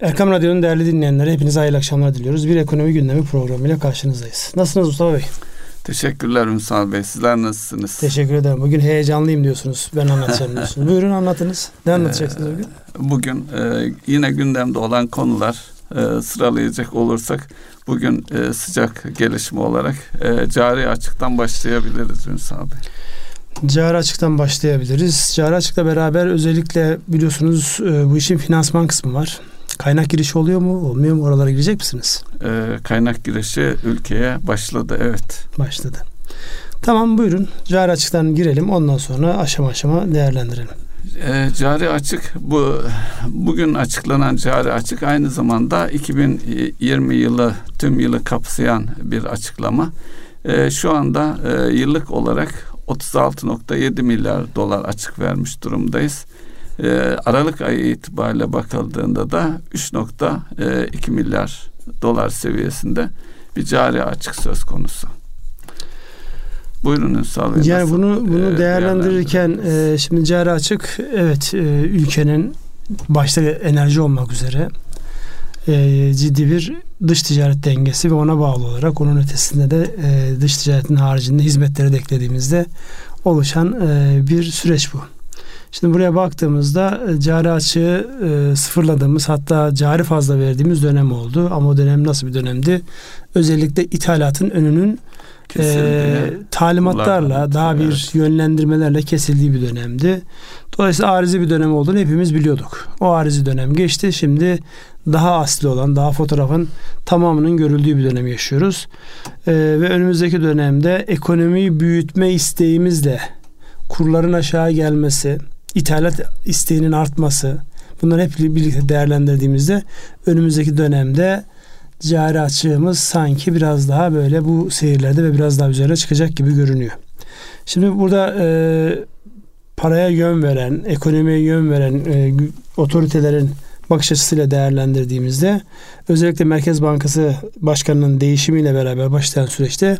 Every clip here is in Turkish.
Erkam Radyo'nun değerli dinleyenleri hepinize hayırlı akşamlar diliyoruz. Bir ekonomi gündemi programıyla karşınızdayız. Nasılsınız Mustafa Bey? Teşekkürler Ünsal Bey. Sizler nasılsınız? Teşekkür ederim. Bugün heyecanlıyım diyorsunuz. Ben anlatacağım diyorsunuz. Buyurun anlatınız. Ne anlatacaksınız bugün? Bugün e, yine gündemde olan konular e, sıralayacak olursak bugün e, sıcak gelişme olarak e, cari açıktan başlayabiliriz Ünsal Bey. Cari açıktan başlayabiliriz. Cari açıkla beraber özellikle biliyorsunuz e, bu işin finansman kısmı var. Kaynak girişi oluyor mu? Olmuyor mu? Oralara girecek misiniz? E, kaynak girişi ülkeye başladı. Evet. Başladı. Tamam buyurun. Cari açıktan girelim. Ondan sonra aşama aşama değerlendirelim. E, cari açık bu bugün açıklanan cari açık aynı zamanda 2020 yılı tüm yılı kapsayan bir açıklama. E, şu anda e, yıllık olarak 36.7 milyar dolar açık vermiş durumdayız. E, Aralık ayı itibariyle bakıldığında da 3.2 milyar dolar seviyesinde bir cari açık söz konusu. Buyurun Ünsal Bey. Yani bunu bunu e, değerlendirirken e, şimdi cari açık evet e, ülkenin başta enerji olmak üzere e, ciddi bir dış ticaret dengesi ve ona bağlı olarak onun ötesinde de e, dış ticaretin haricinde hizmetleri de eklediğimizde oluşan e, bir süreç bu. Şimdi buraya baktığımızda e, cari açığı e, sıfırladığımız hatta cari fazla verdiğimiz dönem oldu. Ama o dönem nasıl bir dönemdi? Özellikle ithalatın önünün e, talimatlarla daha bir evet. yönlendirmelerle kesildiği bir dönemdi. Dolayısıyla arizi bir dönem olduğunu hepimiz biliyorduk. O arizi dönem geçti. Şimdi daha asli olan, daha fotoğrafın tamamının görüldüğü bir dönem yaşıyoruz. Ee, ve önümüzdeki dönemde ekonomiyi büyütme isteğimizle kurların aşağı gelmesi, ithalat isteğinin artması, bunları hep birlikte değerlendirdiğimizde önümüzdeki dönemde cari açığımız sanki biraz daha böyle bu seyirlerde ve biraz daha üzerine çıkacak gibi görünüyor. Şimdi burada e, paraya yön veren, ekonomiye yön veren e, otoritelerin bakış açısıyla değerlendirdiğimizde özellikle Merkez Bankası Başkanı'nın değişimiyle beraber başlayan süreçte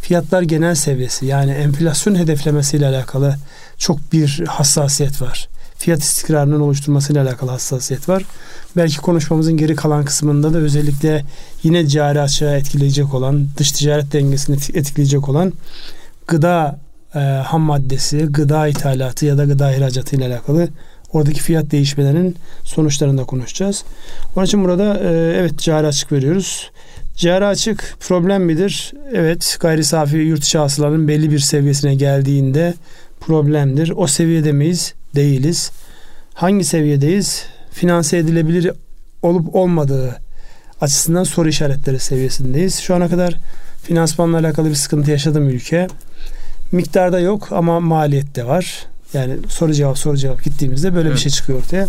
fiyatlar genel seviyesi yani enflasyon hedeflemesiyle alakalı çok bir hassasiyet var. Fiyat istikrarının oluşturmasıyla alakalı hassasiyet var. Belki konuşmamızın geri kalan kısmında da özellikle yine cari açığa etkileyecek olan, dış ticaret dengesini etkileyecek olan gıda e, ham maddesi, gıda ithalatı ya da gıda ihracatı ile alakalı oradaki fiyat değişmelerinin sonuçlarını da konuşacağız. Onun için burada e, evet cari açık veriyoruz. Cari açık problem midir? Evet gayri safi yurt içi hasılanın belli bir seviyesine geldiğinde problemdir. O seviyede miyiz? Değiliz. Hangi seviyedeyiz? Finanse edilebilir olup olmadığı açısından soru işaretleri seviyesindeyiz. Şu ana kadar finansmanla alakalı bir sıkıntı yaşadım ülke. Miktarda yok ama maliyette var. Yani soru cevap soru cevap gittiğimizde böyle evet. bir şey çıkıyor ortaya.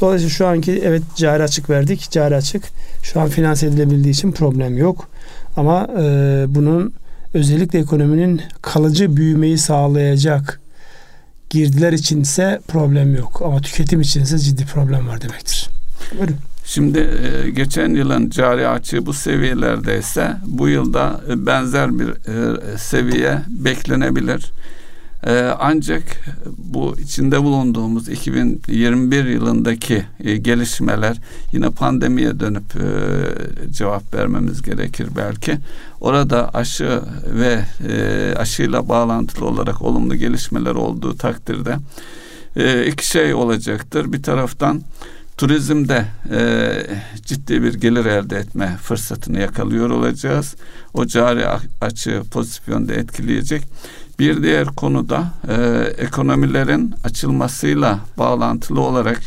Dolayısıyla şu anki evet cari açık verdik. Cari açık şu an finanse edilebildiği için problem yok. Ama e, bunun özellikle ekonominin kalıcı büyümeyi sağlayacak girdiler içinse problem yok. Ama tüketim içinse ciddi problem var demektir. Buyurun. Şimdi e, geçen yılın cari açığı bu seviyelerdeyse bu yılda e, benzer bir e, seviye beklenebilir. Ee, ancak bu içinde bulunduğumuz 2021 yılındaki e, gelişmeler yine pandemiye dönüp e, cevap vermemiz gerekir belki. Orada aşı ve e, aşıyla bağlantılı olarak olumlu gelişmeler olduğu takdirde e, iki şey olacaktır. Bir taraftan turizmde e, ciddi bir gelir elde etme fırsatını yakalıyor olacağız. O cari açığı pozitif yönde etkileyecek. Bir diğer konuda e, ekonomilerin açılmasıyla bağlantılı olarak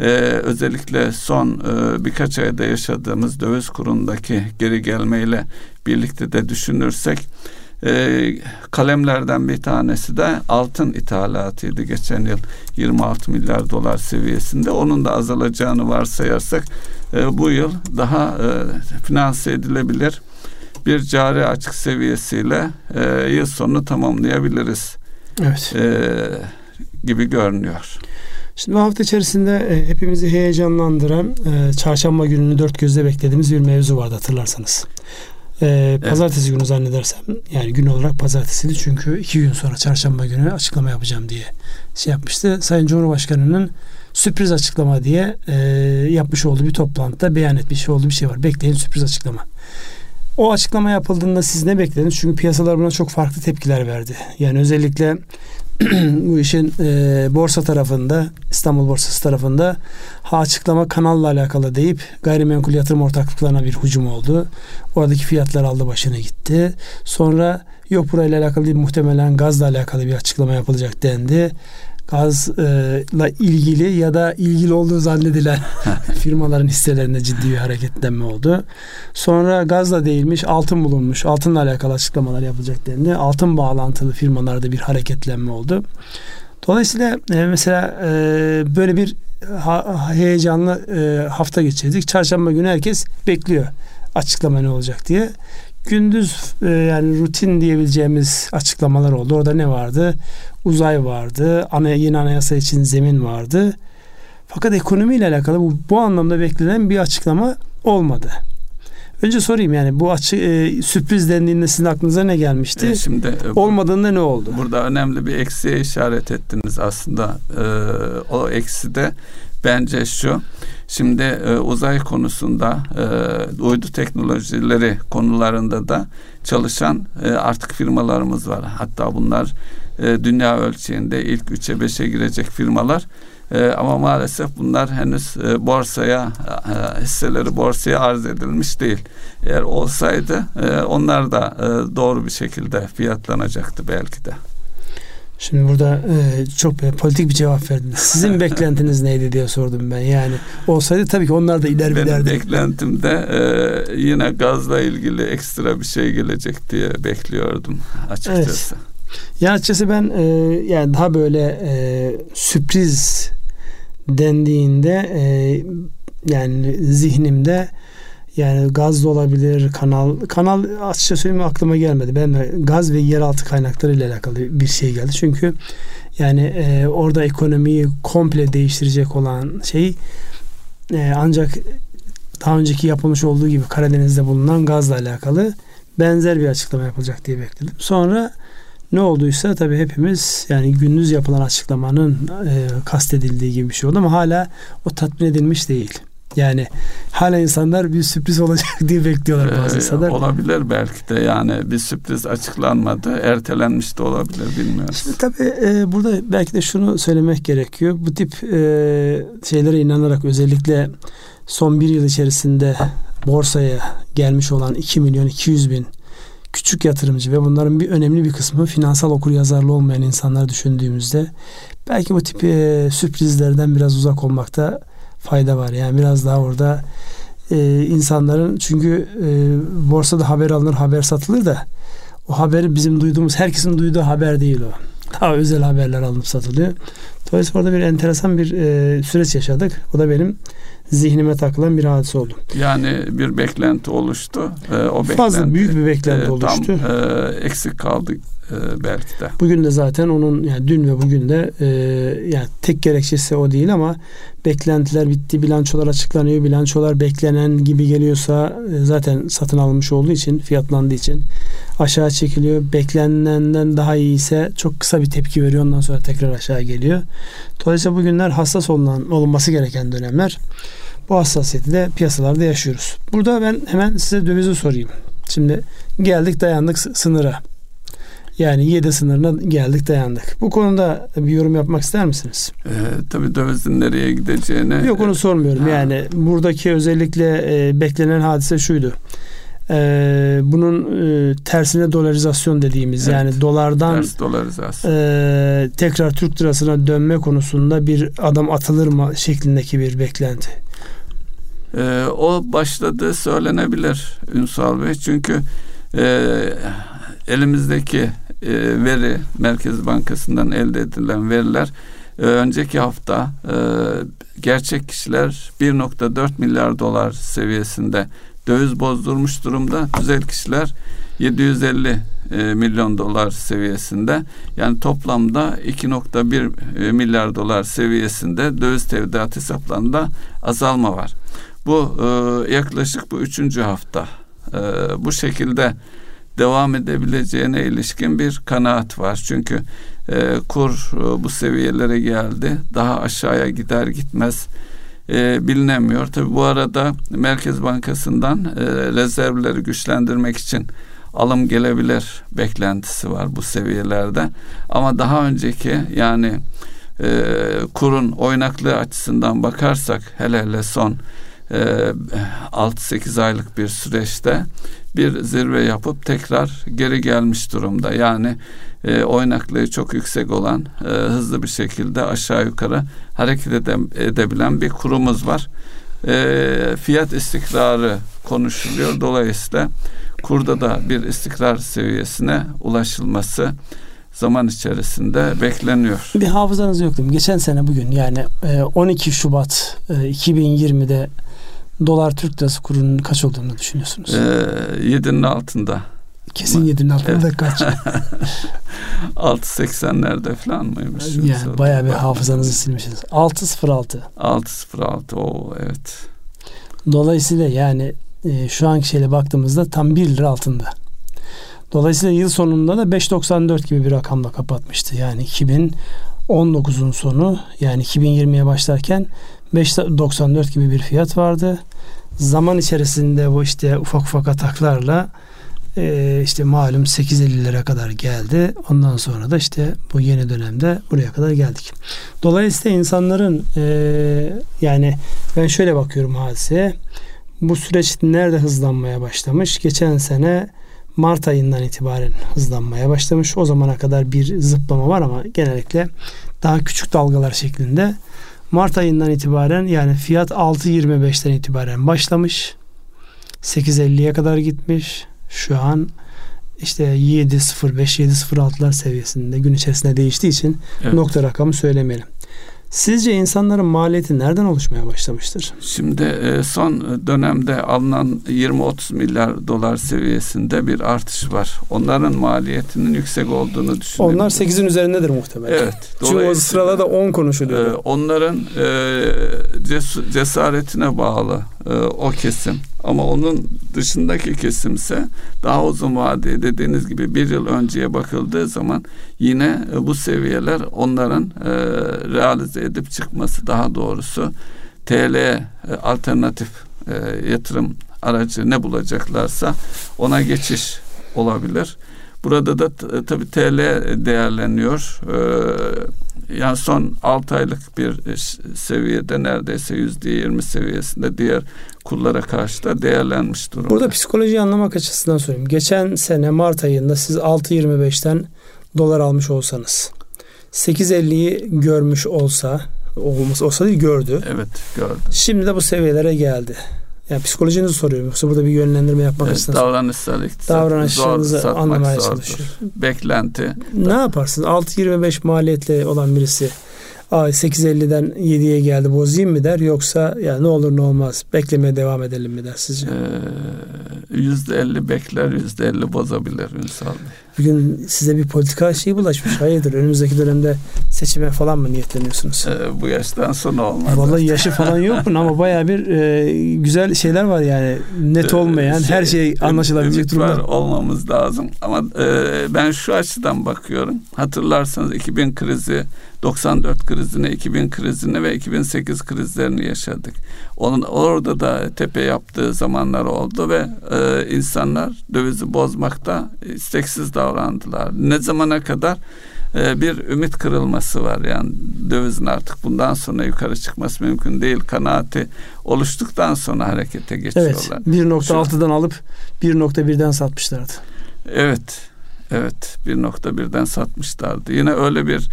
e, özellikle son e, birkaç ayda yaşadığımız döviz kurundaki geri gelmeyle birlikte de düşünürsek e, kalemlerden bir tanesi de altın ithalatıydı geçen yıl. 26 milyar dolar seviyesinde. Onun da azalacağını varsayarsak e, bu yıl daha e, finanse edilebilir bir cari açık seviyesiyle e, yıl sonunu tamamlayabiliriz. Evet. E, gibi görünüyor. Şimdi bu hafta içerisinde e, hepimizi heyecanlandıran e, çarşamba gününü dört gözle beklediğimiz bir mevzu vardı hatırlarsanız. E, pazartesi evet. günü zannedersem yani gün olarak pazartesiydi çünkü iki gün sonra çarşamba günü açıklama yapacağım diye şey yapmıştı. Sayın Cumhurbaşkanı'nın sürpriz açıklama diye e, yapmış olduğu bir toplantıda beyan etmiş olduğu bir şey var. Bekleyin sürpriz açıklama. O açıklama yapıldığında siz ne beklediniz? Çünkü piyasalar buna çok farklı tepkiler verdi. Yani özellikle bu işin e, borsa tarafında İstanbul borsası tarafında ha açıklama kanalla alakalı deyip gayrimenkul yatırım ortaklıklarına bir hücum oldu. Oradaki fiyatlar aldı başına gitti. Sonra yok burayla alakalı değil muhtemelen gazla alakalı bir açıklama yapılacak dendi gazla ilgili ya da ilgili olduğu zannedilen firmaların hisselerinde ciddi bir hareketlenme oldu. Sonra gazla değilmiş, altın bulunmuş. Altınla alakalı açıklamalar yapılacak dendi. Altın bağlantılı firmalarda bir hareketlenme oldu. Dolayısıyla e, mesela e, böyle bir heyecanlı e, hafta geçirdik. Çarşamba günü herkes bekliyor açıklama ne olacak diye gündüz yani rutin diyebileceğimiz açıklamalar oldu. Orada ne vardı? Uzay vardı. Ana, yeni anayasa için zemin vardı. Fakat ekonomiyle alakalı bu, bu anlamda beklenen bir açıklama olmadı. Önce sorayım yani bu açı e, sürpriz dendiğinde sizin aklınıza ne gelmişti? E şimdi e, olmadığında ne oldu? Burada önemli bir eksiye işaret ettiniz aslında. E, o eksi de bence şu. Şimdi e, uzay konusunda e, uydu teknolojileri konularında da çalışan e, artık firmalarımız var. Hatta bunlar e, dünya ölçeğinde ilk 3'e 5'e girecek firmalar. E, ama maalesef bunlar henüz e, borsaya e, hisseleri borsaya arz edilmiş değil. Eğer olsaydı e, onlar da e, doğru bir şekilde fiyatlanacaktı belki de. Şimdi burada e, çok bir politik bir cevap verdiniz. Sizin beklentiniz neydi diye sordum ben. Yani olsaydı tabii ki onlar da iler Benim giderdi. beklentimde e, yine gazla ilgili ekstra bir şey gelecek diye bekliyordum açıkçası. Evet. Ya açıkçası ben e, yani daha böyle e, sürpriz dendiğinde e, yani zihnimde yani gaz da olabilir, kanal. Kanal açıkça söyleyeyim aklıma gelmedi. Ben de gaz ve yeraltı kaynakları ile alakalı bir şey geldi. Çünkü yani e, orada ekonomiyi komple değiştirecek olan şey e, ancak daha önceki yapılmış olduğu gibi Karadeniz'de bulunan gazla alakalı benzer bir açıklama yapılacak diye bekledim. Sonra ne olduysa tabii hepimiz yani gündüz yapılan açıklamanın e, kastedildiği gibi bir şey oldu ama hala o tatmin edilmiş değil. Yani hala insanlar bir sürpriz olacak diye bekliyorlar bazı ee, insanlar. Olabilir belki de yani bir sürpriz açıklanmadı. Ertelenmiş de olabilir bilmiyoruz. Şimdi tabii e, burada belki de şunu söylemek gerekiyor. Bu tip e, şeylere inanarak özellikle son bir yıl içerisinde borsaya gelmiş olan 2 milyon 200 bin küçük yatırımcı ve bunların bir önemli bir kısmı finansal okur yazarlı olmayan insanlar düşündüğümüzde belki bu tip e, sürprizlerden biraz uzak olmakta fayda var. Yani biraz daha orada e, insanların çünkü e, borsada haber alınır haber satılır da o haberi bizim duyduğumuz herkesin duyduğu haber değil o. Daha özel haberler alınıp satılıyor. Dolayısıyla orada bir enteresan bir süreç yaşadık. O da benim zihnime takılan bir hadise oldu. Yani bir beklenti oluştu. E, o Fazla beklenti, büyük bir beklenti e, oluştu. Tam e, eksik kaldı e, belki de. Bugün de zaten onun yani dün ve bugün de e, yani tek gerekçesi o değil ama beklentiler bitti, bilançolar açıklanıyor. Bilançolar beklenen gibi geliyorsa e, zaten satın alınmış olduğu için, fiyatlandığı için aşağı çekiliyor. Beklenenden daha iyi ise çok kısa bir tepki veriyor. Ondan sonra tekrar aşağı geliyor. Dolayısıyla bugünler hassas olunan, olunması gereken dönemler. Bu hassasiyeti de piyasalarda yaşıyoruz. Burada ben hemen size dövizi sorayım. Şimdi geldik dayandık sınıra. Yani 7 sınırına geldik dayandık. Bu konuda bir yorum yapmak ister misiniz? Ee, tabii dövizin nereye gideceğine... Yok onu sormuyorum. Ha. Yani buradaki özellikle e, beklenen hadise şuydu. E, bunun e, tersine dolarizasyon dediğimiz evet, yani dolardan ters dolarizasyon. E, tekrar Türk lirasına dönme konusunda bir adım atılır mı şeklindeki bir beklenti. E, o başladı söylenebilir Ünsal Bey. Çünkü e, elimizdeki e, veri Merkez Bankası'ndan elde edilen veriler e, önceki hafta e, gerçek kişiler 1.4 milyar dolar seviyesinde döviz bozdurmuş durumda. Güzel kişiler 750 e, milyon dolar seviyesinde yani toplamda 2.1 e, milyar dolar seviyesinde döviz tevdiat hesaplarında azalma var. Bu yaklaşık bu üçüncü hafta bu şekilde devam edebileceğine ilişkin bir kanaat var. Çünkü e, kur e, bu seviyelere geldi. Daha aşağıya gider gitmez e, bilinemiyor. Tabi bu arada Merkez Bankası'ndan e, rezervleri güçlendirmek için alım gelebilir beklentisi var bu seviyelerde. Ama daha önceki yani e, kurun oynaklığı açısından bakarsak hele hele son e, 6-8 aylık bir süreçte bir zirve yapıp tekrar geri gelmiş durumda. Yani e, oynaklığı çok yüksek olan e, hızlı bir şekilde aşağı yukarı hareket ede, edebilen bir kurumuz var. E, fiyat istikrarı konuşuluyor. Dolayısıyla kurda da bir istikrar seviyesine ulaşılması zaman içerisinde bekleniyor. Bir hafızanız yok değil mi? Geçen sene bugün yani 12 e, Şubat 2020'de e, dolar Türk lirası kurunun kaç olduğunu düşünüyorsunuz? Ee, 7'nin altında. Kesin 7'nin altında evet. kaç? 6.80'lerde falan mıymış? Yani bayağı bir hafızanızı silmişsiniz. 6.06. 6.06 o evet. Dolayısıyla yani e, şu anki şeyle baktığımızda tam 1 lira altında. Dolayısıyla yıl sonunda da 5.94 gibi bir rakamla kapatmıştı. Yani 2019'un sonu yani 2020'ye başlarken 5.94 gibi bir fiyat vardı. Zaman içerisinde bu işte ufak ufak ataklarla e, işte malum 8.50'lere kadar geldi. Ondan sonra da işte bu yeni dönemde buraya kadar geldik. Dolayısıyla insanların e, yani ben şöyle bakıyorum hadiseye. Bu süreç nerede hızlanmaya başlamış? Geçen sene Mart ayından itibaren hızlanmaya başlamış. O zamana kadar bir zıplama var ama genellikle daha küçük dalgalar şeklinde. Mart ayından itibaren yani fiyat 6.25'ten itibaren başlamış. 8.50'ye kadar gitmiş. Şu an işte 7.05 7.06'lar seviyesinde gün içerisinde değiştiği için evet. nokta rakamı söylemeyelim. Sizce insanların maliyeti nereden oluşmaya başlamıştır? Şimdi e, son dönemde alınan 20-30 milyar dolar seviyesinde bir artış var. Onların maliyetinin yüksek olduğunu düşünüyorum. Onlar 8'in üzerindedir muhtemelen. Evet. Çünkü o sırada da 10 konuşuluyor. E, onların e, cesaretine bağlı o kesim. Ama onun dışındaki kesimse daha uzun vadeli dediğiniz gibi bir yıl önceye bakıldığı zaman yine bu seviyeler onların e, realize edip çıkması daha doğrusu TL'ye e, alternatif e, yatırım aracı ne bulacaklarsa ona geçiş olabilir. Burada da tabii TL değerleniyor. Ee, yani son 6 aylık bir e, seviyede neredeyse yüzde yirmi seviyesinde diğer kullara karşı da değerlenmiş durumda. Burada psikolojiyi anlamak açısından söyleyeyim. Geçen sene Mart ayında siz 6.25'ten dolar almış olsanız 8.50'yi görmüş olsa olması olsa değil gördü. Evet gördü. Şimdi de bu seviyelere geldi. Yani psikolojinizi soruyorum. Yoksa burada bir yönlendirme yapmak evet. Davranışsal iktisat. Davranışlarınızı anlamaya çalışıyorum. Beklenti. Ne yaparsınız? 6.25 maliyetle olan birisi 8.50'den 7'ye geldi bozayım mı der yoksa ya ne olur ne olmaz beklemeye devam edelim mi der sizce? Ee, %50 bekler %50 bozabilir Ünsal Bey. Bugün size bir politika şeyi bulaşmış. Hayırdır önümüzdeki dönemde seçime falan mı niyetleniyorsunuz? Ee, bu yaştan sonra olmaz. Vallahi yaşı falan yok ama baya bir e, güzel şeyler var yani net ee, olmayan şey, her şey anlaşılabilecek durumda. olmamız lazım ama e, ben şu açıdan bakıyorum. Hatırlarsanız 2000 krizi 94 krizini, 2000 krizini ve 2008 krizlerini yaşadık. Onun orada da tepe yaptığı zamanlar oldu ve e, insanlar dövizi bozmakta isteksiz davrandılar. Ne zamana kadar e, bir ümit kırılması var yani dövizin artık bundan sonra yukarı çıkması mümkün değil kanaati oluştuktan sonra harekete geçiyorlar. Evet 1.6'dan alıp 1.1'den satmışlardı. Evet evet 1.1'den satmışlardı. Yine öyle bir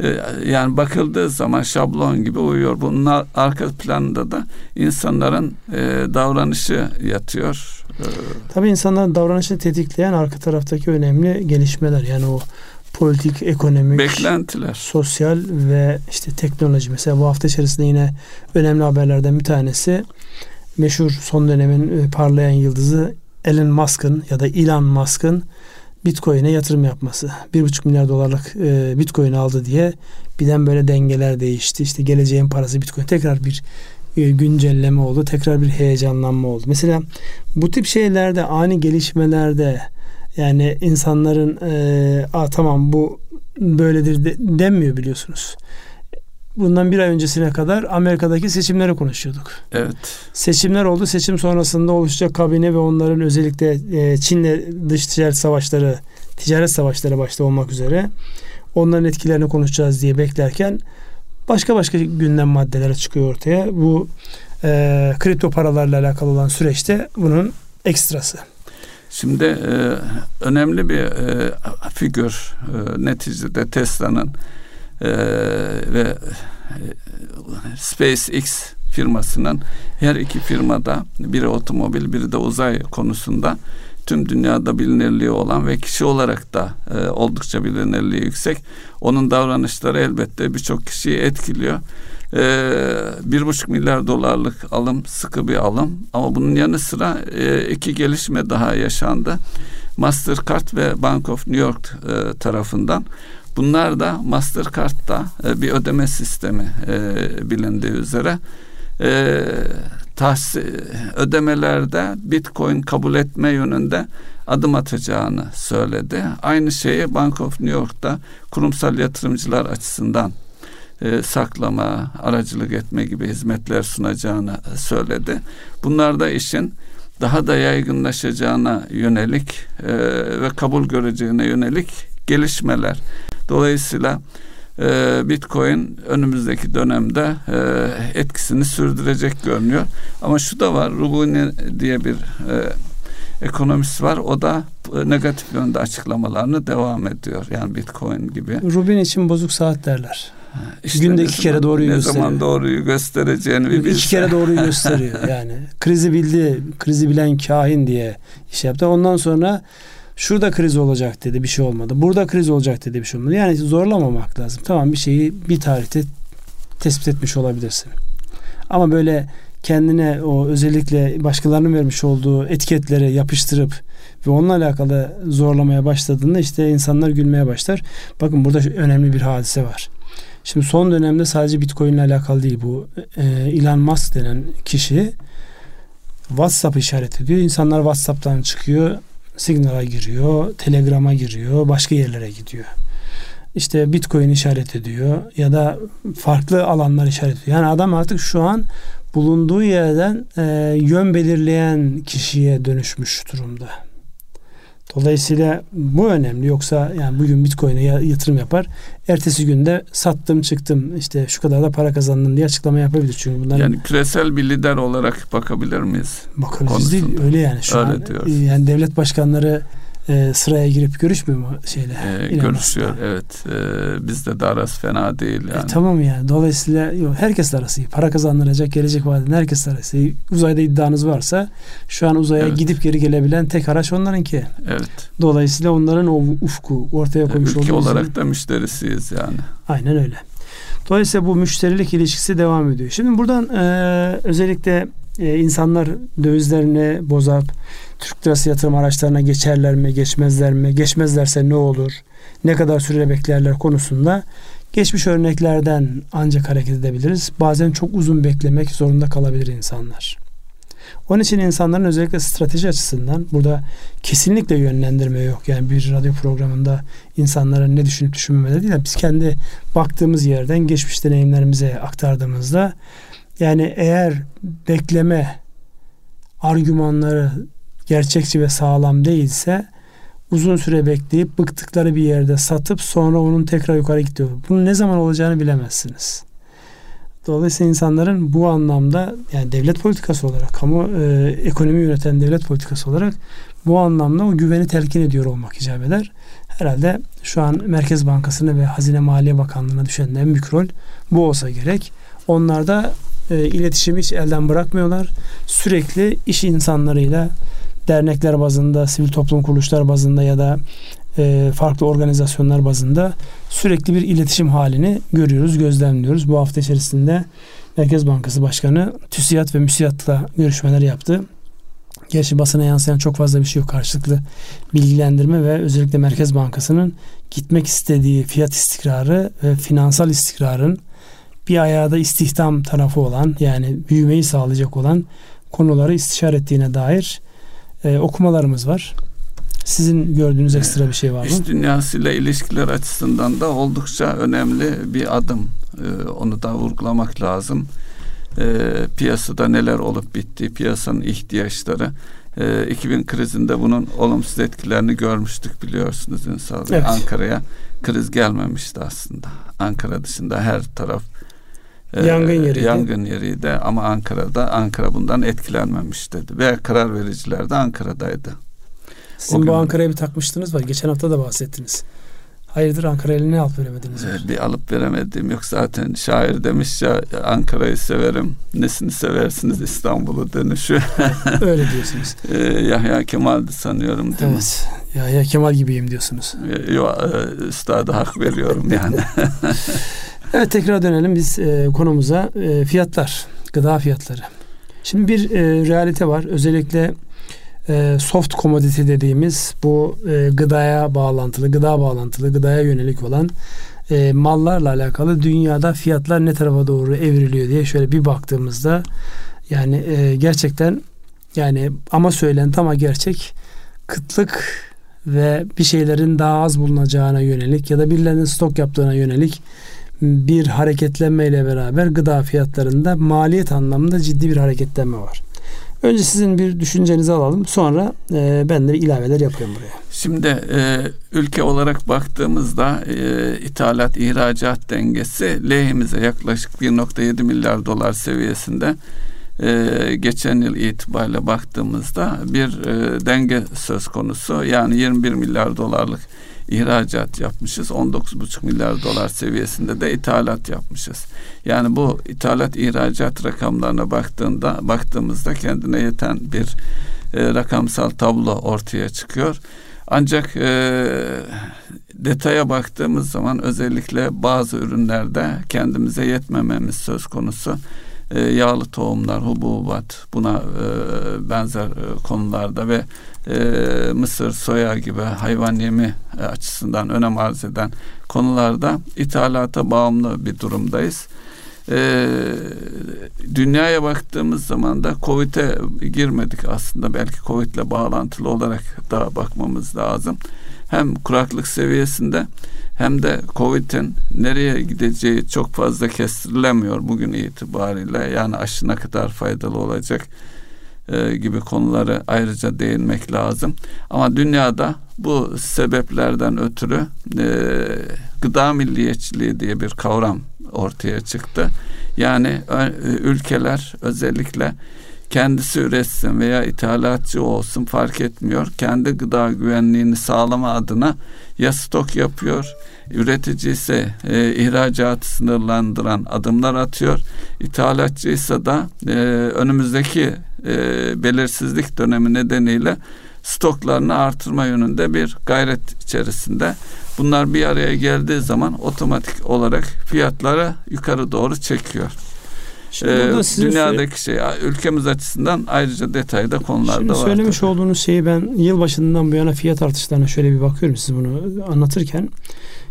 ee, yani bakıldığı zaman şablon gibi uyuyor. Bunun arka planında da insanların e, davranışı yatıyor. Ee, Tabii insanların davranışını tetikleyen arka taraftaki önemli gelişmeler. Yani o politik, ekonomik, beklentiler, sosyal ve işte teknoloji. Mesela bu hafta içerisinde yine önemli haberlerden bir tanesi meşhur son dönemin e, parlayan yıldızı Elon Musk'ın ya da Elon Musk'ın Bitcoin'e yatırım yapması. Bir buçuk milyar dolarlık e, Bitcoin aldı diye birden böyle dengeler değişti. İşte geleceğin parası Bitcoin tekrar bir e, güncelleme oldu. Tekrar bir heyecanlanma oldu. Mesela bu tip şeylerde ani gelişmelerde Yani insanların e, Aa, tamam bu böyledir de, denmiyor biliyorsunuz. Bundan bir ay öncesine kadar Amerika'daki seçimleri konuşuyorduk. Evet. Seçimler oldu. Seçim sonrasında oluşacak kabine ve onların özellikle e, Çin'le dış ticaret savaşları, ticaret savaşları başta olmak üzere onların etkilerini konuşacağız diye beklerken başka başka gündem maddeleri çıkıyor ortaya. Bu e, kripto paralarla alakalı olan süreçte bunun ekstrası. Şimdi e, önemli bir e, figür e, neticede Tesla'nın e, ve e, SpaceX firmasının her iki firmada biri otomobil biri de uzay konusunda tüm dünyada bilinirliği olan ve kişi olarak da e, oldukça bilinirliği yüksek. Onun davranışları elbette birçok kişiyi etkiliyor. E, bir buçuk milyar dolarlık alım sıkı bir alım ama bunun yanı sıra e, iki gelişme daha yaşandı. Mastercard ve Bank of New York e, tarafından Bunlar da Mastercard'da e, bir ödeme sistemi e, bilindiği üzere e, tahsi, ödemelerde Bitcoin kabul etme yönünde adım atacağını söyledi. Aynı şeyi Bank of New York'ta kurumsal yatırımcılar açısından e, saklama, aracılık etme gibi hizmetler sunacağını söyledi. Bunlar da işin daha da yaygınlaşacağına yönelik e, ve kabul göreceğine yönelik gelişmeler. Dolayısıyla e, Bitcoin önümüzdeki dönemde e, etkisini sürdürecek görünüyor. Ama şu da var, Rubuni diye bir e, ekonomist var. O da e, negatif yönde açıklamalarını devam ediyor. Yani Bitcoin gibi. Rubin için bozuk saat derler. İşte Günde iki kere doğruyu ne gösteriyor. Ne zaman doğruyu göstereceğini bir İki kere doğruyu gösteriyor yani. Krizi bildi, krizi bilen kahin diye iş yaptı. Ondan sonra Şurada kriz olacak dedi bir şey olmadı. Burada kriz olacak dedi bir şey olmadı. Yani zorlamamak lazım. Tamam bir şeyi bir tarihte tespit etmiş olabilirsin. Ama böyle kendine o özellikle başkalarının vermiş olduğu etiketleri yapıştırıp ve onunla alakalı zorlamaya başladığında işte insanlar gülmeye başlar. Bakın burada önemli bir hadise var. Şimdi son dönemde sadece Bitcoin ile alakalı değil bu. E, Elon Musk denen kişi WhatsApp işaret ediyor. İnsanlar WhatsApp'tan çıkıyor. Signal'a giriyor, Telegram'a giriyor, başka yerlere gidiyor. İşte Bitcoin işaret ediyor ya da farklı alanlar işaret ediyor. Yani adam artık şu an bulunduğu yerden e, yön belirleyen kişiye dönüşmüş durumda. Dolayısıyla bu önemli. Yoksa yani bugün Bitcoin'e yatırım yapar. Ertesi günde sattım çıktım işte şu kadar da para kazandım diye açıklama yapabilir. Çünkü bunlar yani küresel bir lider olarak bakabilir miyiz? Bakabiliriz değil. Öyle yani şu Öyle an. Diyoruz. Yani devlet başkanları e, sıraya girip görüşmüyor mu şeyle? E, görüşüyor Musk'la. evet. E, bizde de arası fena değil e, yani. E, tamam yani. Dolayısıyla yok, herkes arası iyi. Para kazandıracak, gelecek vadeden herkes arası iyi. Uzayda iddianız varsa şu an uzaya evet. gidip geri gelebilen tek araç onlarınki. Evet. Dolayısıyla onların o ufku ortaya koymuş Ülke olarak da müşterisiyiz yani. Aynen öyle. Dolayısıyla bu müşterilik ilişkisi devam ediyor. Şimdi buradan e, özellikle e, insanlar dövizlerini bozar, Türk lirası yatırım araçlarına geçerler mi, geçmezler mi, geçmezlerse ne olur, ne kadar süre beklerler konusunda geçmiş örneklerden ancak hareket edebiliriz. Bazen çok uzun beklemek zorunda kalabilir insanlar. Onun için insanların özellikle strateji açısından burada kesinlikle yönlendirme yok. Yani bir radyo programında insanların ne düşünüp düşünmemeleri değil. Biz kendi baktığımız yerden geçmiş deneyimlerimize aktardığımızda yani eğer bekleme argümanları gerçekçi ve sağlam değilse uzun süre bekleyip bıktıkları bir yerde satıp sonra onun tekrar yukarı gidiyor. Bunun ne zaman olacağını bilemezsiniz. Dolayısıyla insanların bu anlamda yani devlet politikası olarak, kamu e, ekonomi yöneten devlet politikası olarak bu anlamda o güveni telkin ediyor olmak icap eder. Herhalde şu an Merkez Bankası'na ve Hazine Maliye Bakanlığı'na düşen en büyük rol bu olsa gerek. Onlar da e, iletişimi hiç elden bırakmıyorlar. Sürekli iş insanlarıyla dernekler bazında, sivil toplum kuruluşlar bazında ya da e, farklı organizasyonlar bazında sürekli bir iletişim halini görüyoruz, gözlemliyoruz. Bu hafta içerisinde Merkez Bankası Başkanı TÜSİAD ve MÜSİAD'la görüşmeler yaptı. Gerçi basına yansıyan çok fazla bir şey yok. Karşılıklı bilgilendirme ve özellikle Merkez Bankası'nın gitmek istediği fiyat istikrarı ve finansal istikrarın bir ayağı da istihdam tarafı olan yani büyümeyi sağlayacak olan konuları istişare ettiğine dair e, okumalarımız var. Sizin gördüğünüz ekstra bir şey var mı? İş dünyasıyla ilişkiler açısından da oldukça önemli bir adım. Ee, onu da vurgulamak lazım. Ee, piyasada neler olup bittiği, piyasanın ihtiyaçları. Ee, 2000 krizinde bunun olumsuz etkilerini görmüştük biliyorsunuz Ünsal Evet. Ankara'ya kriz gelmemişti aslında. Ankara dışında her taraf e, yangın yeriydi. Yangın yeriydi ama Ankara'da Ankara bundan etkilenmemişti ve karar vericiler de Ankara'daydı. Sizin o bu Ankara'ya bir takmıştınız var. Geçen hafta da bahsettiniz. Hayırdır Ankara'ya ne alıp veremediniz? Ee, bir alıp veremediğim yok zaten şair demiş ya Ankara'yı severim. Nesini seversiniz İstanbul'u dönüşü. Öyle diyorsunuz. ee, Yahya Kemal'di sanıyorum değil evet. mi? Yahya Kemal gibiyim diyorsunuz. Ee, yok e, üstada hak veriyorum yani. evet tekrar dönelim biz e, konumuza. E, fiyatlar, gıda fiyatları. Şimdi bir e, realite var. Özellikle e, soft commodity dediğimiz bu e, gıdaya bağlantılı, gıda bağlantılı, gıdaya yönelik olan e, mallarla alakalı dünyada fiyatlar ne tarafa doğru evriliyor diye şöyle bir baktığımızda yani e, gerçekten yani ama söylen ama gerçek kıtlık ve bir şeylerin daha az bulunacağına yönelik ya da birilerinin stok yaptığına yönelik bir hareketlenmeyle beraber gıda fiyatlarında maliyet anlamında ciddi bir hareketlenme var. Önce sizin bir düşüncenizi alalım. Sonra e, ben de ilaveler yapıyorum buraya. Şimdi e, ülke olarak baktığımızda e, ithalat ihracat dengesi lehimize yaklaşık 1.7 milyar dolar seviyesinde e, geçen yıl itibariyle baktığımızda bir e, denge söz konusu. Yani 21 milyar dolarlık ihracat yapmışız. 19,5 milyar dolar seviyesinde de ithalat yapmışız. Yani bu ithalat ihracat rakamlarına baktığında baktığımızda kendine yeten bir e, rakamsal tablo ortaya çıkıyor. Ancak e, detaya baktığımız zaman özellikle bazı ürünlerde kendimize yetmememiz söz konusu. E, yağlı tohumlar, hububat buna e, benzer e, konularda ve e, mısır, soya gibi hayvan yemi e, açısından önem arz eden konularda ithalata bağımlı bir durumdayız. E, dünyaya baktığımız zaman da Covid'e girmedik aslında. Belki Covid'le bağlantılı olarak da bakmamız lazım. Hem kuraklık seviyesinde hem de Covid'in nereye gideceği çok fazla kestirilemiyor bugün itibariyle. Yani aşı ne kadar faydalı olacak e, gibi konuları ayrıca değinmek lazım. Ama dünyada bu sebeplerden ötürü e, gıda milliyetçiliği diye bir kavram ortaya çıktı. Yani e, ülkeler özellikle kendisi üretsin veya ithalatçı olsun fark etmiyor. Kendi gıda güvenliğini sağlama adına ya stok yapıyor, üretici ise e, ihracatı sınırlandıran adımlar atıyor. İthalatçı ise da e, önümüzdeki e, belirsizlik dönemi nedeniyle stoklarını artırma yönünde bir gayret içerisinde. Bunlar bir araya geldiği zaman otomatik olarak fiyatları yukarı doğru çekiyor. Şimdi ee, dünyadaki şey ülkemiz açısından ayrıca detayda konular Şimdi da var. Söylemiş tabii. olduğunuz şeyi ben yılbaşından bu yana fiyat artışlarına şöyle bir bakıyorum siz bunu anlatırken.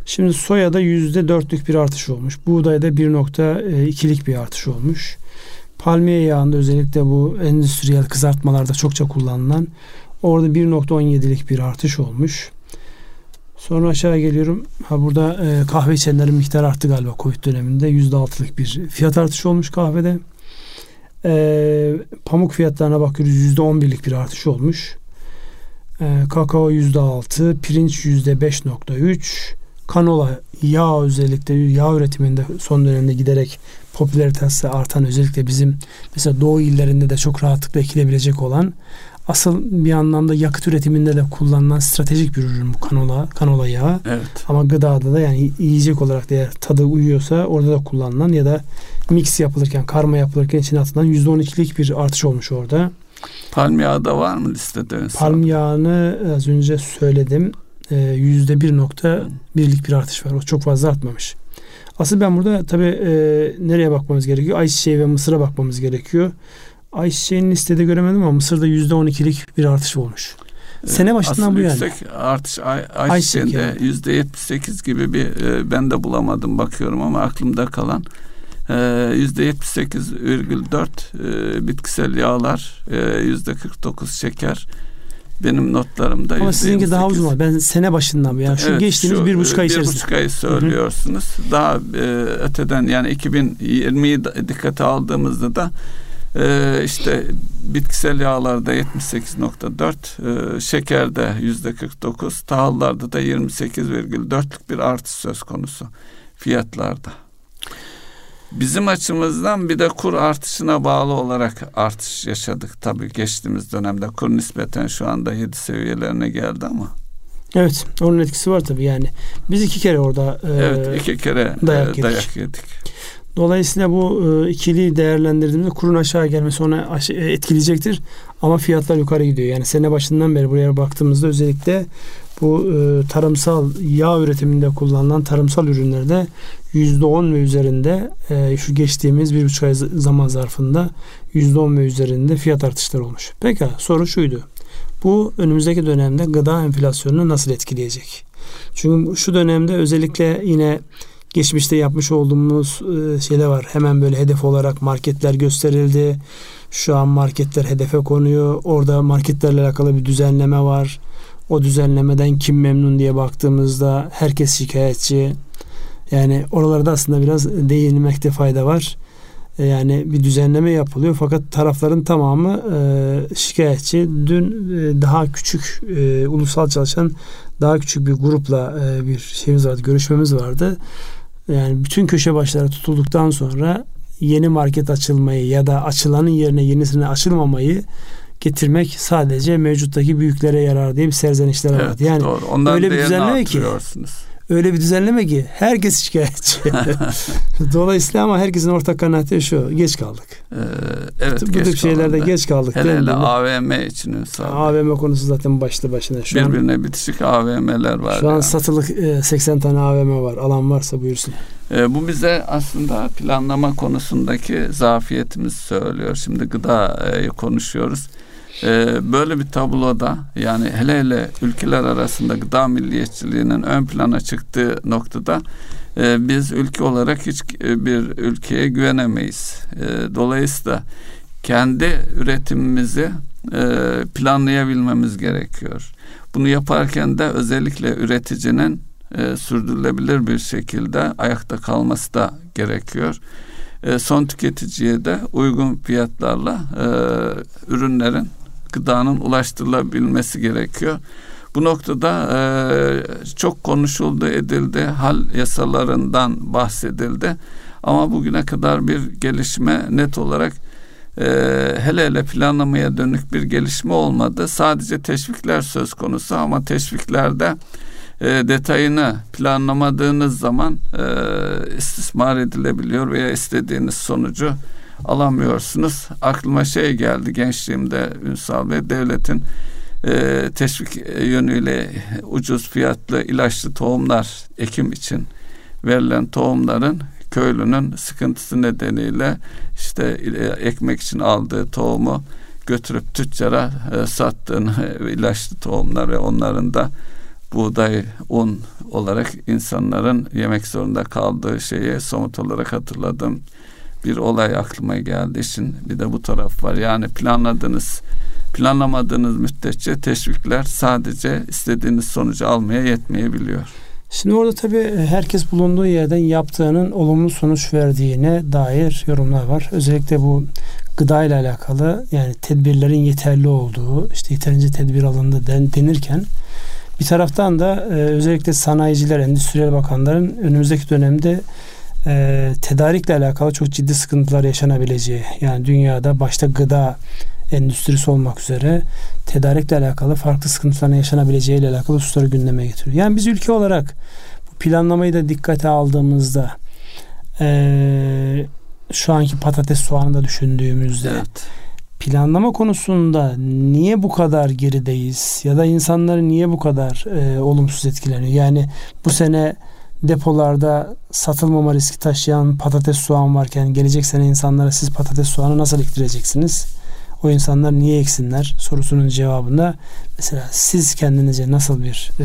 Şimdi soyada yüzde dörtlük bir artış olmuş. Buğdayda bir nokta ikilik bir artış olmuş. Palmiye yağında özellikle bu endüstriyel kızartmalarda çokça kullanılan orada 1.17'lik bir artış olmuş. Sonra aşağı geliyorum. Ha burada e, kahve içenlerin miktarı arttı galiba Covid döneminde. %6'lık bir fiyat artışı olmuş kahvede. E, pamuk fiyatlarına bakıyoruz. %11'lik bir artış olmuş. E, kakao %6, pirinç %5.3, kanola yağ özellikle yağ üretiminde son dönemde giderek popülaritesi artan özellikle bizim mesela doğu illerinde de çok rahatlıkla ekilebilecek olan asıl bir anlamda yakıt üretiminde de kullanılan stratejik bir ürün bu kanola, kanola yağı. Evet. Ama gıdada da yani yiyecek olarak da eğer tadı uyuyorsa orada da kullanılan ya da mix yapılırken, karma yapılırken içine atılan %12'lik bir artış olmuş orada. Palm yağı da var mı listede? Palm yağını az önce söyledim. Yüzde bir nokta birlik bir artış var. O çok fazla artmamış. Asıl ben burada tabii e, nereye bakmamız gerekiyor? Ayçiçeği ve mısıra bakmamız gerekiyor. Ayçiçeğini listede göremedim ama Mısır'da yüzde on ikilik bir artış olmuş. Sene başından Asıl bu yüksek yani. artış ay, ayçiçeğinde yüzde yetmiş sekiz gibi bir e, ben de bulamadım bakıyorum ama aklımda kalan e, yüzde yetmiş sekiz virgül dört e, bitkisel yağlar yüzde kırk dokuz şeker Benim notlarımda Ama sizinki daha uzun var. Ben sene başından yani şu evet, geçtiğimiz şu, bir buçuk ay içerisinde. Bir buçuk ay söylüyorsunuz. Hı-hı. Daha e, öteden yani 2020'yi dikkate aldığımızda da e, işte bitkisel yağlarda 78.4, e, şekerde %49, tahıllarda da 28,4'lük bir artış söz konusu fiyatlarda. Bizim açımızdan bir de kur artışına bağlı olarak artış yaşadık tabii geçtiğimiz dönemde. Kur nispeten şu anda 7 seviyelerine geldi ama. Evet onun etkisi var tabii yani. Biz iki kere orada e, Evet iki kere dayak, e, dayak yedik. Dolayısıyla bu e, ikili değerlendirdiğimizde kurun aşağı gelmesi ona aş- e, etkileyecektir. Ama fiyatlar yukarı gidiyor. Yani sene başından beri buraya baktığımızda özellikle bu e, tarımsal yağ üretiminde kullanılan tarımsal ürünlerde yüzde on ve üzerinde e, şu geçtiğimiz bir buçuk ay zaman zarfında yüzde on ve üzerinde fiyat artışları olmuş. Peki soru şuydu. Bu önümüzdeki dönemde gıda enflasyonunu nasıl etkileyecek? Çünkü şu dönemde özellikle yine geçmişte yapmış olduğumuz e, şeyler var. Hemen böyle hedef olarak marketler gösterildi. Şu an marketler hedefe konuyor. Orada marketlerle alakalı bir düzenleme var. O düzenlemeden kim memnun diye baktığımızda herkes şikayetçi. Yani oralarda aslında biraz değinmekte fayda var. E, yani bir düzenleme yapılıyor fakat tarafların tamamı e, şikayetçi. Dün e, daha küçük e, ulusal çalışan daha küçük bir grupla e, bir şeyimiz vardı, görüşmemiz vardı. Yani bütün köşe başları tutulduktan sonra yeni market açılmayı ya da açılanın yerine yenisine açılmamayı getirmek sadece mevcuttaki büyüklere yarar diye bir serzenişler evet, vardı. Yani doğru. Ondan öyle bir düzenleme ki öyle bir düzenleme ki herkes şikayetçi. Dolayısıyla ama herkesin ortak kanaati şu. Geç kaldık. Ee, evet Bu tip şeylerde geç kaldık. Hele hele AVM için AVM konusu zaten başlı başına. Şu Birbirine an, bitişik AVM'ler var. Şu an satılık 80 e, tane AVM var. Alan varsa buyursun. E, bu bize aslında planlama konusundaki zafiyetimizi söylüyor. Şimdi gıdayı konuşuyoruz. Ee, böyle bir tabloda yani hele hele ülkeler arasında gıda milliyetçiliğinin ön plana çıktığı noktada e, biz ülke olarak hiç e, bir ülkeye güvenemeyiz. E, dolayısıyla kendi üretimimizi planlayabilmemiz gerekiyor. Bunu yaparken de özellikle üreticinin sürdürülebilir bir şekilde ayakta kalması da gerekiyor. son tüketiciye de uygun fiyatlarla ürünlerin gıdanın ulaştırılabilmesi gerekiyor. Bu noktada e, çok konuşuldu, edildi, hal yasalarından bahsedildi. Ama bugüne kadar bir gelişme net olarak e, hele hele planlamaya dönük bir gelişme olmadı. Sadece teşvikler söz konusu ama teşviklerde e, detayını planlamadığınız zaman e, istismar edilebiliyor veya istediğiniz sonucu alamıyorsunuz. Aklıma şey geldi gençliğimde Ünsal Bey devletin e, teşvik yönüyle ucuz fiyatlı ilaçlı tohumlar ekim için verilen tohumların köylünün sıkıntısı nedeniyle işte e, ekmek için aldığı tohumu götürüp tüccara e, sattığını ilaçlı tohumlar ve onların da buğday, un olarak insanların yemek zorunda kaldığı şeyi somut olarak hatırladım bir olay aklıma geldi. için bir de bu taraf var. Yani planladığınız planlamadığınız müddetçe teşvikler sadece istediğiniz sonucu almaya yetmeyebiliyor. Şimdi orada tabii herkes bulunduğu yerden yaptığının olumlu sonuç verdiğine dair yorumlar var. Özellikle bu gıda ile alakalı yani tedbirlerin yeterli olduğu, işte yeterince tedbir alındı den, denirken bir taraftan da e, özellikle sanayiciler, endüstriyel bakanların önümüzdeki dönemde e, tedarikle alakalı çok ciddi sıkıntılar yaşanabileceği yani dünyada başta gıda endüstrisi olmak üzere tedarikle alakalı farklı sıkıntıların yaşanabileceği ile alakalı hususları gündeme getiriyor. Yani biz ülke olarak bu planlamayı da dikkate aldığımızda e, şu anki patates soğanı da düşündüğümüzde evet. planlama konusunda niye bu kadar gerideyiz ya da insanları niye bu kadar e, olumsuz etkileniyor? Yani bu sene depolarda satılmama riski taşıyan patates soğan varken gelecek sene insanlara siz patates soğanı nasıl iktireceksiniz? o insanlar niye eksinler sorusunun cevabında mesela siz kendinize nasıl bir e,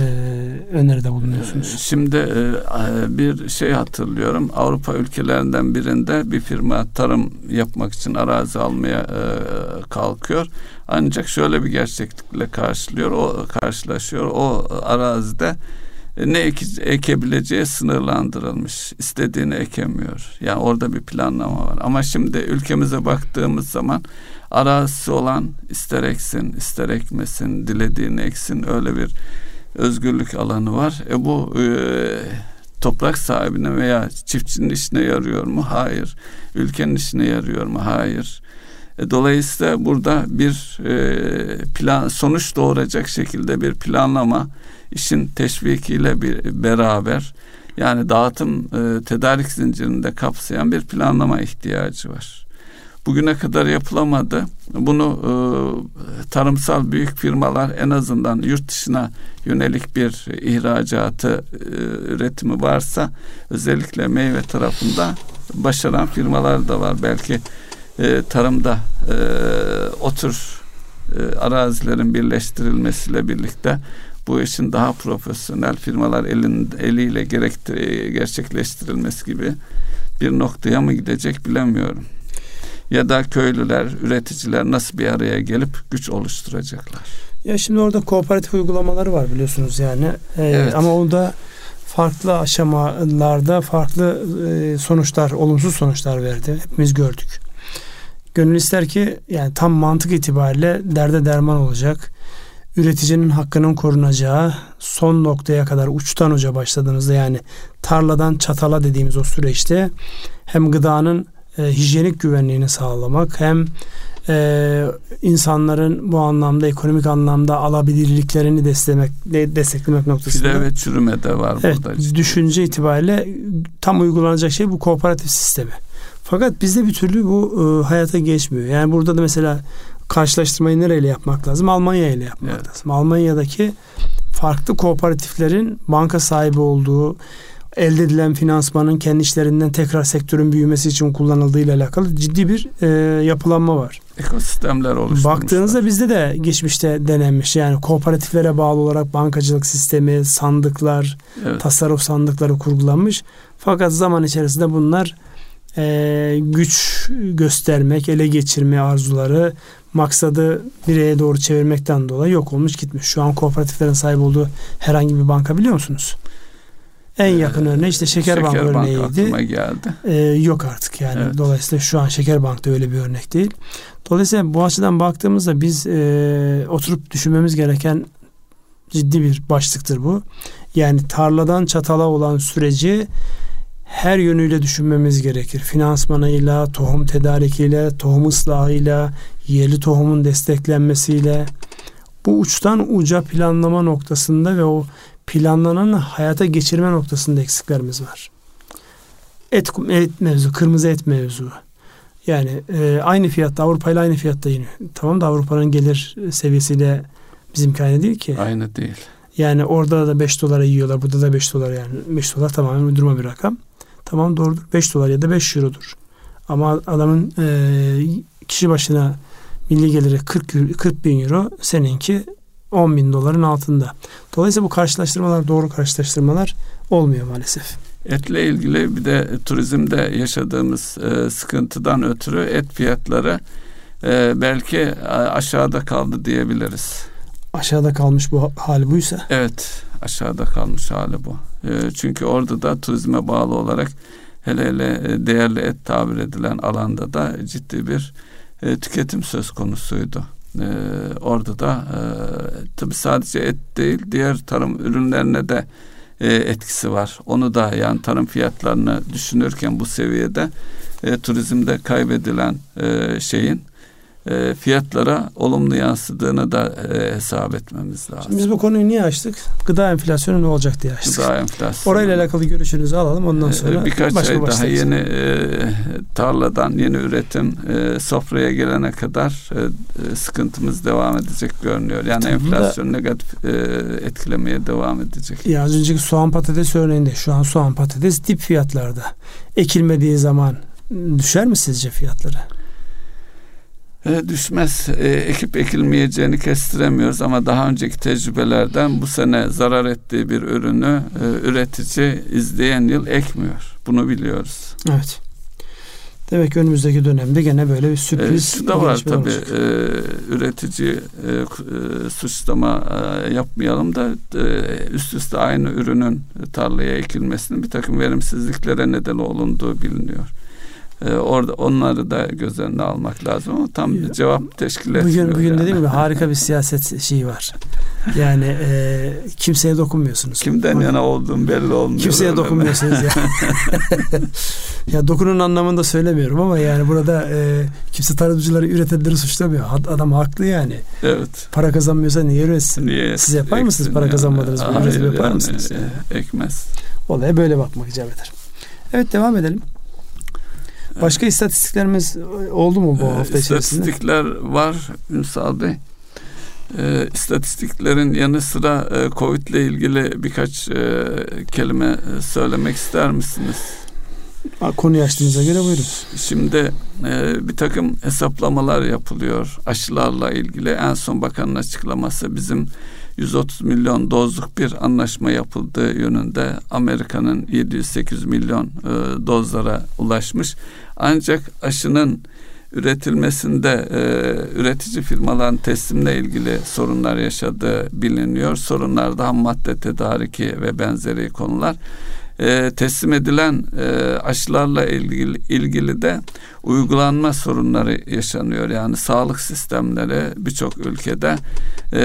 öneride bulunuyorsunuz? Şimdi e, bir şey hatırlıyorum. Avrupa ülkelerinden birinde bir firma tarım yapmak için arazi almaya e, kalkıyor. Ancak şöyle bir gerçeklikle karşılıyor, o karşılaşıyor. O arazide ne eke, ekebileceği sınırlandırılmış. İstediğini ekemiyor. Yani orada bir planlama var. Ama şimdi ülkemize baktığımız zaman arazisi olan ister eksin, ister ekmesin, dilediğini eksin öyle bir özgürlük alanı var. E bu e, toprak sahibine veya çiftçinin işine yarıyor mu? Hayır. Ülkenin işine yarıyor mu? Hayır. E, dolayısıyla burada bir e, plan sonuç doğuracak şekilde bir planlama işin teşvikiyle bir beraber yani dağıtım e, tedarik zincirinde kapsayan bir planlama ihtiyacı var. Bugüne kadar yapılamadı. Bunu tarımsal büyük firmalar en azından yurt dışına yönelik bir ihracatı e, üretimi varsa özellikle meyve tarafında başaran firmalar da var. Belki e, tarımda e, o tür e, arazilerin birleştirilmesiyle birlikte bu işin daha profesyonel firmalar elin, eliyle gerektir, gerçekleştirilmesi gibi bir noktaya mı gidecek bilemiyorum. Ya da köylüler, üreticiler nasıl bir araya gelip güç oluşturacaklar? Ya şimdi orada kooperatif uygulamaları var biliyorsunuz yani. Ee, evet. Ama o da farklı aşamalarda farklı e, sonuçlar, olumsuz sonuçlar verdi. Hepimiz gördük. Gönül ister ki yani tam mantık itibariyle derde derman olacak üreticinin hakkının korunacağı son noktaya kadar uçtan uca başladığınızda yani tarladan çatala dediğimiz o süreçte hem gıdanın e, hijyenik güvenliğini sağlamak hem e, insanların bu anlamda ekonomik anlamda alabilirliklerini desteklemek desteklemek noktasında. Fide ve çürüme de var evet, burada. Düşünce itibariyle tam uygulanacak şey bu kooperatif sistemi. Fakat bizde bir türlü bu e, hayata geçmiyor. Yani burada da mesela karşılaştırmayı nereyle yapmak lazım? Almanya ile yapmak evet. lazım. Almanya'daki farklı kooperatiflerin banka sahibi olduğu, elde edilen finansmanın kendi işlerinden tekrar sektörün büyümesi için kullanıldığı ile alakalı ciddi bir e, yapılanma var. Ekosistemler oluşturmuşlar. Baktığınızda bizde de geçmişte denenmiş. Yani kooperatiflere bağlı olarak bankacılık sistemi, sandıklar, evet. tasarruf sandıkları kurgulanmış. Fakat zaman içerisinde bunlar e, güç göstermek, ele geçirme arzuları maksadı bireye doğru çevirmekten dolayı yok olmuş gitmiş. Şu an kooperatiflerin sahip olduğu herhangi bir banka biliyor musunuz? En yakın ee, örneği işte Şeker, Şeker Bank örneğiydi. geldi. Ee, yok artık yani. Evet. Dolayısıyla şu an Şeker Bank'ta öyle bir örnek değil. Dolayısıyla bu açıdan baktığımızda biz e, oturup düşünmemiz gereken ciddi bir başlıktır bu. Yani tarladan çatala olan süreci her yönüyle düşünmemiz gerekir. Finansmanıyla, tohum tedarikiyle, tohum ıslahıyla, yerli tohumun desteklenmesiyle bu uçtan uca planlama noktasında ve o planlanan hayata geçirme noktasında eksiklerimiz var. Et, et mevzu, kırmızı et mevzu. Yani e, aynı fiyatta Avrupa ile aynı fiyatta yine. Tamam da Avrupa'nın gelir seviyesiyle bizimki aynı değil ki. Aynı değil. Yani orada da 5 dolara yiyorlar. Burada da 5 dolar yani. 5 dolar tamamen uydurma bir rakam. Tamam doğrudur. 5 dolar ya da 5 eurodur. Ama adamın e, kişi başına milli geliri 40, 40 bin euro seninki 10 bin doların altında. Dolayısıyla bu karşılaştırmalar doğru karşılaştırmalar olmuyor maalesef. Etle ilgili bir de turizmde yaşadığımız e, sıkıntıdan ötürü et fiyatları e, belki aşağıda kaldı diyebiliriz. Aşağıda kalmış bu hali buysa? Evet aşağıda kalmış hali bu. E, çünkü orada da turizme bağlı olarak hele hele e, değerli et tabir edilen alanda da ciddi bir e, tüketim söz konusuydu. E, orada da e, tabi sadece et değil diğer tarım ürünlerine de etkisi var. Onu da yani tarım fiyatlarını düşünürken bu seviyede turizmde kaybedilen şeyin e, fiyatlara olumlu yansıdığını da e, hesap etmemiz lazım. Şimdi biz bu konuyu niye açtık? Gıda enflasyonu ne olacak diye açtık. Gıda enflasyonu. Orayla alakalı görüşünüzü alalım ondan e, sonra birkaç başka ay daha yeni e, tarladan yeni üretim e, sofraya gelene kadar e, e, sıkıntımız devam edecek görünüyor. Yani Tabii enflasyon da, negatif e, etkilemeye devam edecek. Ya az önceki soğan patates örneğinde şu an soğan patates dip fiyatlarda. Ekilmediği zaman düşer mi sizce fiyatları? E, düşmez. E, ekip ekilmeyeceğini kestiremiyoruz ama daha önceki tecrübelerden bu sene zarar ettiği bir ürünü e, üretici izleyen yıl ekmiyor. Bunu biliyoruz. Evet. Demek ki önümüzdeki dönemde gene böyle bir sürpriz. E, şu da var tabii e, üretici e, e, suçlama e, yapmayalım da e, üst üste aynı ürünün tarlaya ekilmesinin bir takım verimsizliklere neden olunduğu biliniyor. Ee, orada onları da göz önüne almak lazım ama tam bir cevap teşkil etmiyor. Bugün, bugün yani. dediğim gibi harika bir siyaset şeyi var. Yani e, kimseye dokunmuyorsunuz. Kimden Ama, yana olduğum belli olmuyor. Kimseye dokunmuyorsunuz ya. ya dokunun anlamında söylemiyorum ama yani burada e, kimse tarımcıları üretenleri suçlamıyor. Adam haklı yani. Evet. Para kazanmıyorsa niye üretsin? Niye Siz yapar mısınız para yani. kazanmadınız? Hayır, yapar yani, mısınız? Yani? E, ekmez. Olaya böyle bakmak icap eder. Evet devam edelim. Başka istatistiklerimiz oldu mu bu ee, hafta içerisinde? İstatistikler var Ünsal Bey. E, istatistiklerin yanı sıra e, Covid ile ilgili birkaç e, kelime e, söylemek ister misiniz? Konuyu açtığınıza göre buyurun. Şimdi e, bir takım hesaplamalar yapılıyor aşılarla ilgili. En son bakanın açıklaması bizim 130 milyon dozluk bir anlaşma yapıldığı yönünde Amerika'nın 708 milyon e, dozlara ulaşmış. Ancak aşının üretilmesinde e, üretici firmaların teslimle ilgili sorunlar yaşadığı biliniyor. Sorunlar da ham madde tedariki ve benzeri konular. E, teslim edilen e, aşılarla ilgili, ilgili de uygulanma sorunları yaşanıyor. Yani sağlık sistemleri birçok ülkede e,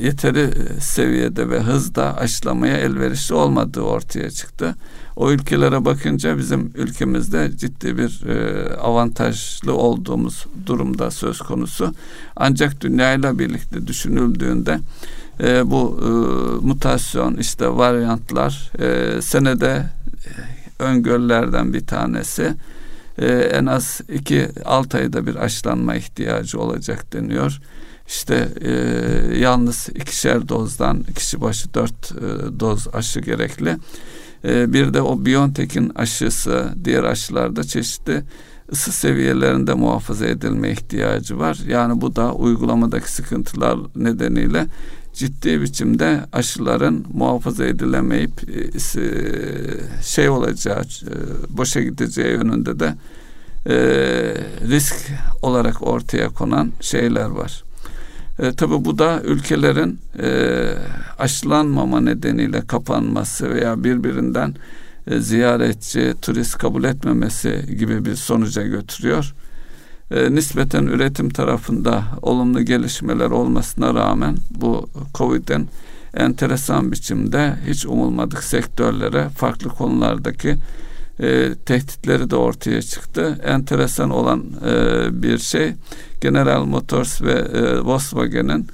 yeteri seviyede ve hızda aşılamaya elverişli olmadığı ortaya çıktı. O ülkelere bakınca bizim ülkemizde ciddi bir e, avantajlı olduğumuz durumda söz konusu. Ancak dünyayla birlikte düşünüldüğünde e, bu e, mutasyon işte varyantlar e, senede e, öngörülerden bir tanesi e, en az iki altı ayda bir aşılanma ihtiyacı olacak deniyor. İşte e, yalnız ikişer dozdan kişi başı dört e, doz aşı gerekli. E, bir de o Biontech'in aşısı diğer aşılarda çeşitli ısı seviyelerinde muhafaza edilme ihtiyacı var. Yani bu da uygulamadaki sıkıntılar nedeniyle ciddi biçimde aşıların muhafaza edilemeyip e, şey olacağı, e, boşa gideceği yönünde de e, risk olarak ortaya konan şeyler var. E, tabii bu da ülkelerin e, aşılanmama nedeniyle kapanması veya birbirinden e, ziyaretçi, turist kabul etmemesi gibi bir sonuca götürüyor. E, nispeten üretim tarafında olumlu gelişmeler olmasına rağmen bu Covid'in enteresan biçimde hiç umulmadık sektörlere farklı konulardaki e, tehditleri de ortaya çıktı. Enteresan olan e, bir şey General Motors ve e, Volkswagen'in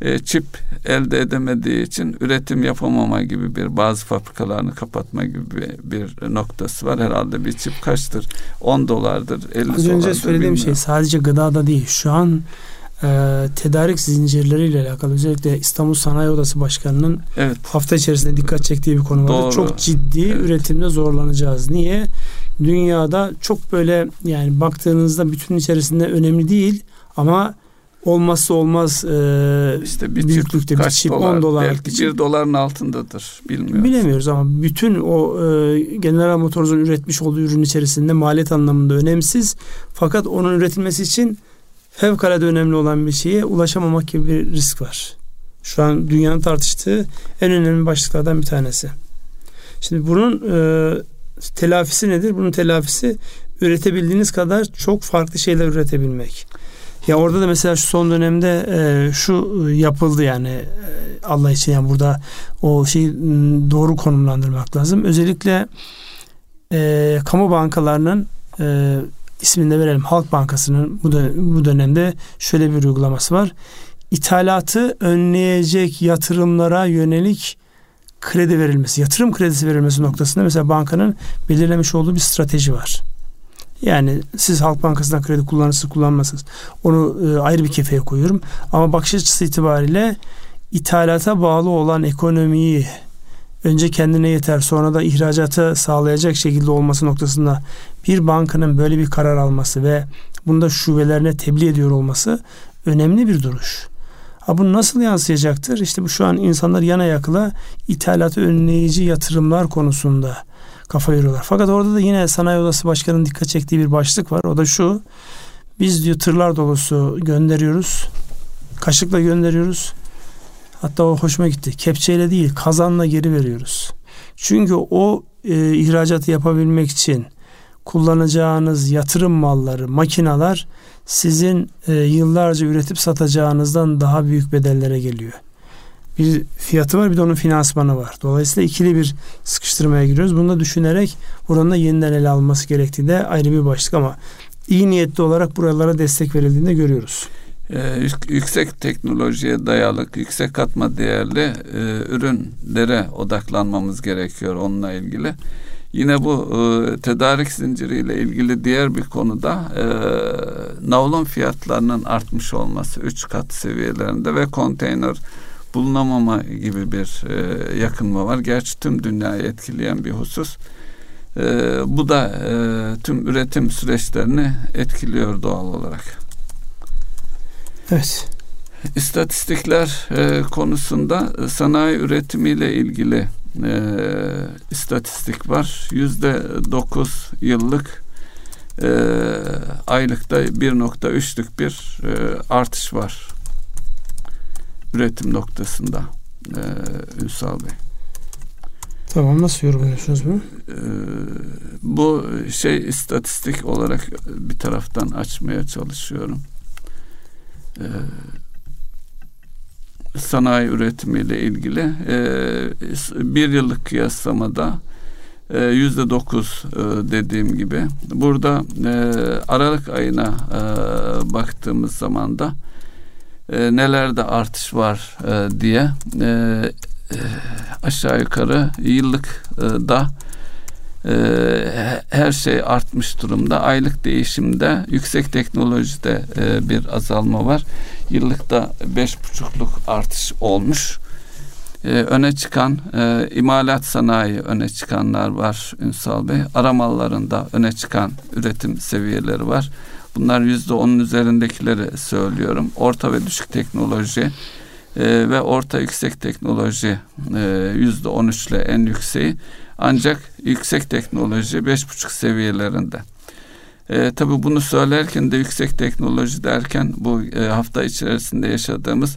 e, çip elde edemediği için üretim yapamama gibi bir bazı fabrikalarını kapatma gibi bir, noktası var. Herhalde bir çip kaçtır? 10 dolardır, 50 dolardır. Az önce söylediğim bilmiyorum. şey sadece gıdada değil. Şu an e, tedarik zincirleriyle alakalı özellikle İstanbul Sanayi Odası Başkanı'nın evet. hafta içerisinde dikkat çektiği bir konu var. Doğru. Çok ciddi evet. üretimde zorlanacağız. Niye? Dünyada çok böyle yani baktığınızda bütün içerisinde önemli değil ama olmazsa olmaz e, işte bir büyüklükte bir çip dolar, 10 dolar belki çip. bir doların altındadır bilmiyoruz. Bilemiyoruz ama bütün o e, General Motors'un üretmiş olduğu ürün içerisinde maliyet anlamında önemsiz fakat onun üretilmesi için fevkalade önemli olan bir şeye ulaşamamak gibi bir risk var. Şu an dünyanın tartıştığı en önemli başlıklardan bir tanesi. Şimdi bunun e, telafisi nedir? Bunun telafisi üretebildiğiniz kadar çok farklı şeyler üretebilmek. Ya orada da mesela şu son dönemde e, şu yapıldı yani e, Allah için yani burada o şeyi doğru konumlandırmak lazım. Özellikle e, kamu bankalarının e, ismini de verelim Halk Bankası'nın bu, da, bu dönemde şöyle bir uygulaması var. İthalatı önleyecek yatırımlara yönelik kredi verilmesi, yatırım kredisi verilmesi noktasında mesela bankanın belirlemiş olduğu bir strateji var. Yani siz Halk Bankası'ndan kredi kullanırsınız kullanmazsınız. Onu e, ayrı bir kefeye koyuyorum. Ama bakış açısı itibariyle ithalata bağlı olan ekonomiyi önce kendine yeter sonra da ihracatı sağlayacak şekilde olması noktasında bir bankanın böyle bir karar alması ve bunu da şubelerine tebliğ ediyor olması önemli bir duruş. Ha bu nasıl yansıyacaktır? İşte bu şu an insanlar yana yakıla ithalatı önleyici yatırımlar konusunda kafa yoruyorlar. Fakat orada da yine Sanayi Odası Başkanı'nın dikkat çektiği bir başlık var. O da şu. Biz diyor tırlar dolusu gönderiyoruz. Kaşıkla gönderiyoruz. Hatta o hoşuma gitti. Kepçeyle değil kazanla geri veriyoruz. Çünkü o e, ihracatı yapabilmek için kullanacağınız yatırım malları, makinalar sizin e, yıllarca üretip satacağınızdan daha büyük bedellere geliyor. Bir fiyatı var bir de onun finansmanı var. Dolayısıyla ikili bir sıkıştırmaya giriyoruz. Bunu da düşünerek buranın da yeniden ele alması gerektiği de ayrı bir başlık ama iyi niyetli olarak buralara destek verildiğini de görüyoruz. Ee, yüksek teknolojiye dayalı, yüksek katma değerli e, ürünlere odaklanmamız gerekiyor onunla ilgili. Yine bu e, tedarik zinciriyle ilgili diğer bir konuda e, navlun fiyatlarının artmış olması 3 kat seviyelerinde ve konteyner bulunamama gibi bir e, yakınma var. Gerçi tüm dünyayı etkileyen bir husus. E, bu da e, tüm üretim süreçlerini etkiliyor doğal olarak. Evet. İstatistikler e, konusunda sanayi üretimiyle ilgili e, istatistik var. Yüzde dokuz yıllık e, aylıkta 1.3'lük bir e, artış var üretim noktasında e, Ünsal Bey. Tamam nasıl yorumluyorsunuz bunu? Ee, bu şey istatistik olarak bir taraftan açmaya çalışıyorum. Ee, sanayi üretimiyle ilgili e, bir yıllık kıyaslamada e, yüzde dokuz e, dediğim gibi burada Aralık ayına baktığımız zaman da nelerde artış var diye aşağı yukarı yıllık da her şey artmış durumda. Aylık değişimde yüksek teknolojide bir azalma var. Yıllıkta beş buçukluk artış olmuş. öne çıkan imalat sanayi öne çıkanlar var Ünsal Bey. Aramallarında öne çıkan üretim seviyeleri var. Bunlar yüzde onun üzerindekileri söylüyorum. Orta ve düşük teknoloji ve orta yüksek teknoloji yüzde on üçle en yükseği. Ancak yüksek teknoloji beş buçuk seviyelerinde. E, tabii bunu söylerken de yüksek teknoloji derken bu e, hafta içerisinde yaşadığımız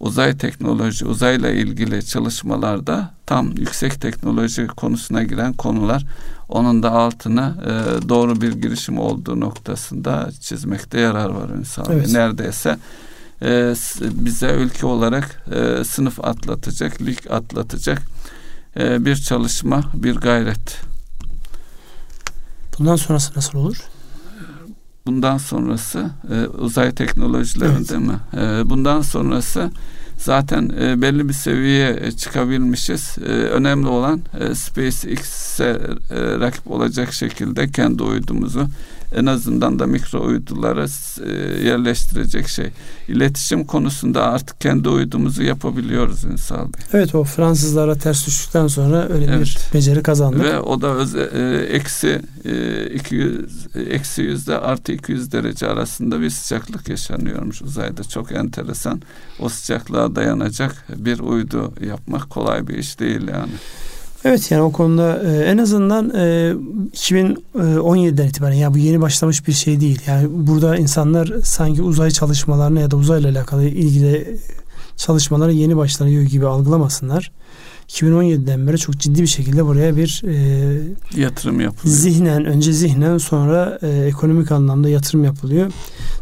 uzay teknoloji, uzayla ilgili çalışmalarda tam yüksek teknoloji konusuna giren konular. Onun da altına e, doğru bir girişim olduğu noktasında çizmekte yarar var insan. Evet. Neredeyse e, bize ülke olarak e, sınıf atlatacak, lig atlatacak e, bir çalışma, bir gayret. Bundan sonrası nasıl olur? Bundan sonrası e, uzay teknolojilerinde evet. mi? E, bundan sonrası zaten e, belli bir seviyeye çıkabilmişiz. E, önemli olan e, SpaceX'e e, rakip olacak şekilde kendi uydumuzu en azından da mikro uydulara e, yerleştirecek şey. İletişim konusunda artık kendi uydumuzu yapabiliyoruz Ünsal Bey. Evet o Fransızlara ters düştükten sonra öyle evet. bir beceri kazandık. Ve o da öze, e, eksi e, 200 eksi yüzde artı 200 derece arasında bir sıcaklık yaşanıyormuş uzayda. Çok enteresan. O sıcaklığa dayanacak bir uydu yapmak kolay bir iş değil yani. Evet yani o konuda e, en azından e, 2017'den itibaren ya bu yeni başlamış bir şey değil. Yani burada insanlar sanki uzay çalışmalarına ya da uzayla alakalı ilgili çalışmalara yeni başlanıyor gibi algılamasınlar. 2017'den beri çok ciddi bir şekilde buraya bir e, yatırım yapılıyor. Zihnen önce zihnen sonra e, ekonomik anlamda yatırım yapılıyor.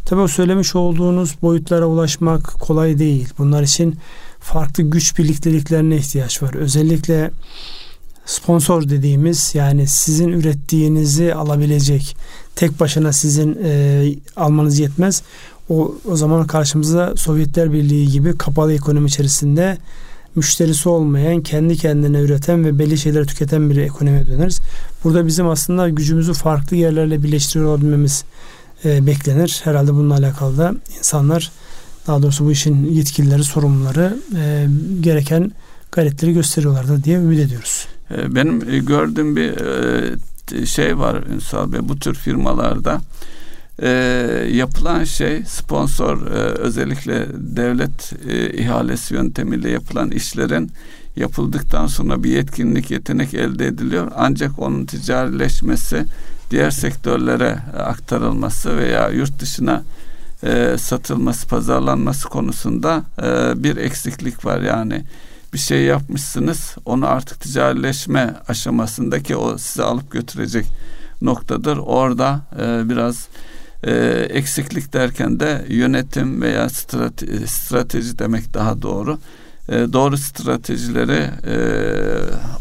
Tabii o söylemiş olduğunuz boyutlara ulaşmak kolay değil. Bunlar için farklı güç birlikteliklerine ihtiyaç var. Özellikle sponsor dediğimiz yani sizin ürettiğinizi alabilecek tek başına sizin e, almanız yetmez. O, o zaman karşımıza Sovyetler Birliği gibi kapalı ekonomi içerisinde müşterisi olmayan, kendi kendine üreten ve belli şeyleri tüketen bir ekonomiye döneriz. Burada bizim aslında gücümüzü farklı yerlerle birleştiriyor olabilmemiz e, beklenir. Herhalde bununla alakalı da insanlar daha doğrusu bu işin yetkilileri, sorumluları e, gereken gayretleri gösteriyorlardır diye ümit ediyoruz. Ee, benim e, gördüğüm bir e, şey var Ünsal Bey bu tür firmalarda e, yapılan şey sponsor özellikle devlet e, ihalesi yöntemiyle yapılan işlerin yapıldıktan sonra bir yetkinlik yetenek elde ediliyor. Ancak onun ticarileşmesi diğer sektörlere aktarılması veya yurt dışına satılması pazarlanması konusunda bir eksiklik var. Yani bir şey yapmışsınız onu artık ticarileşme aşamasındaki o sizi alıp götürecek noktadır. Orada e, biraz e, eksiklik derken de yönetim veya strateji, strateji demek daha doğru. E, doğru stratejileri e,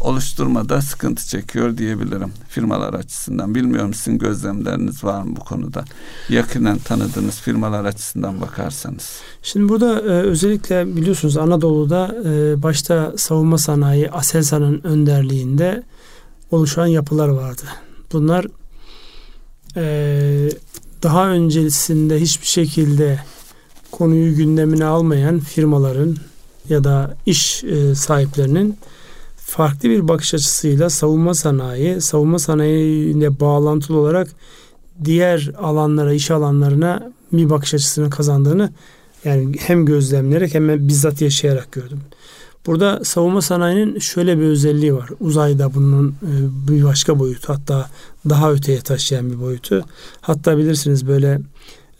oluşturmada sıkıntı çekiyor diyebilirim firmalar açısından. Bilmiyorum sizin gözlemleriniz var mı bu konuda? Yakinen tanıdığınız firmalar açısından bakarsanız. Şimdi burada e, özellikle biliyorsunuz Anadolu'da e, başta savunma sanayi Aselsan'ın önderliğinde oluşan yapılar vardı. Bunlar e, daha öncesinde hiçbir şekilde konuyu gündemine almayan firmaların ya da iş e, sahiplerinin farklı bir bakış açısıyla savunma sanayi, savunma sanayiyle bağlantılı olarak diğer alanlara, iş alanlarına bir bakış açısını kazandığını yani hem gözlemleyerek hem bizzat yaşayarak gördüm. Burada savunma sanayinin şöyle bir özelliği var. Uzayda bunun e, bir başka boyutu hatta daha öteye taşıyan bir boyutu. Hatta bilirsiniz böyle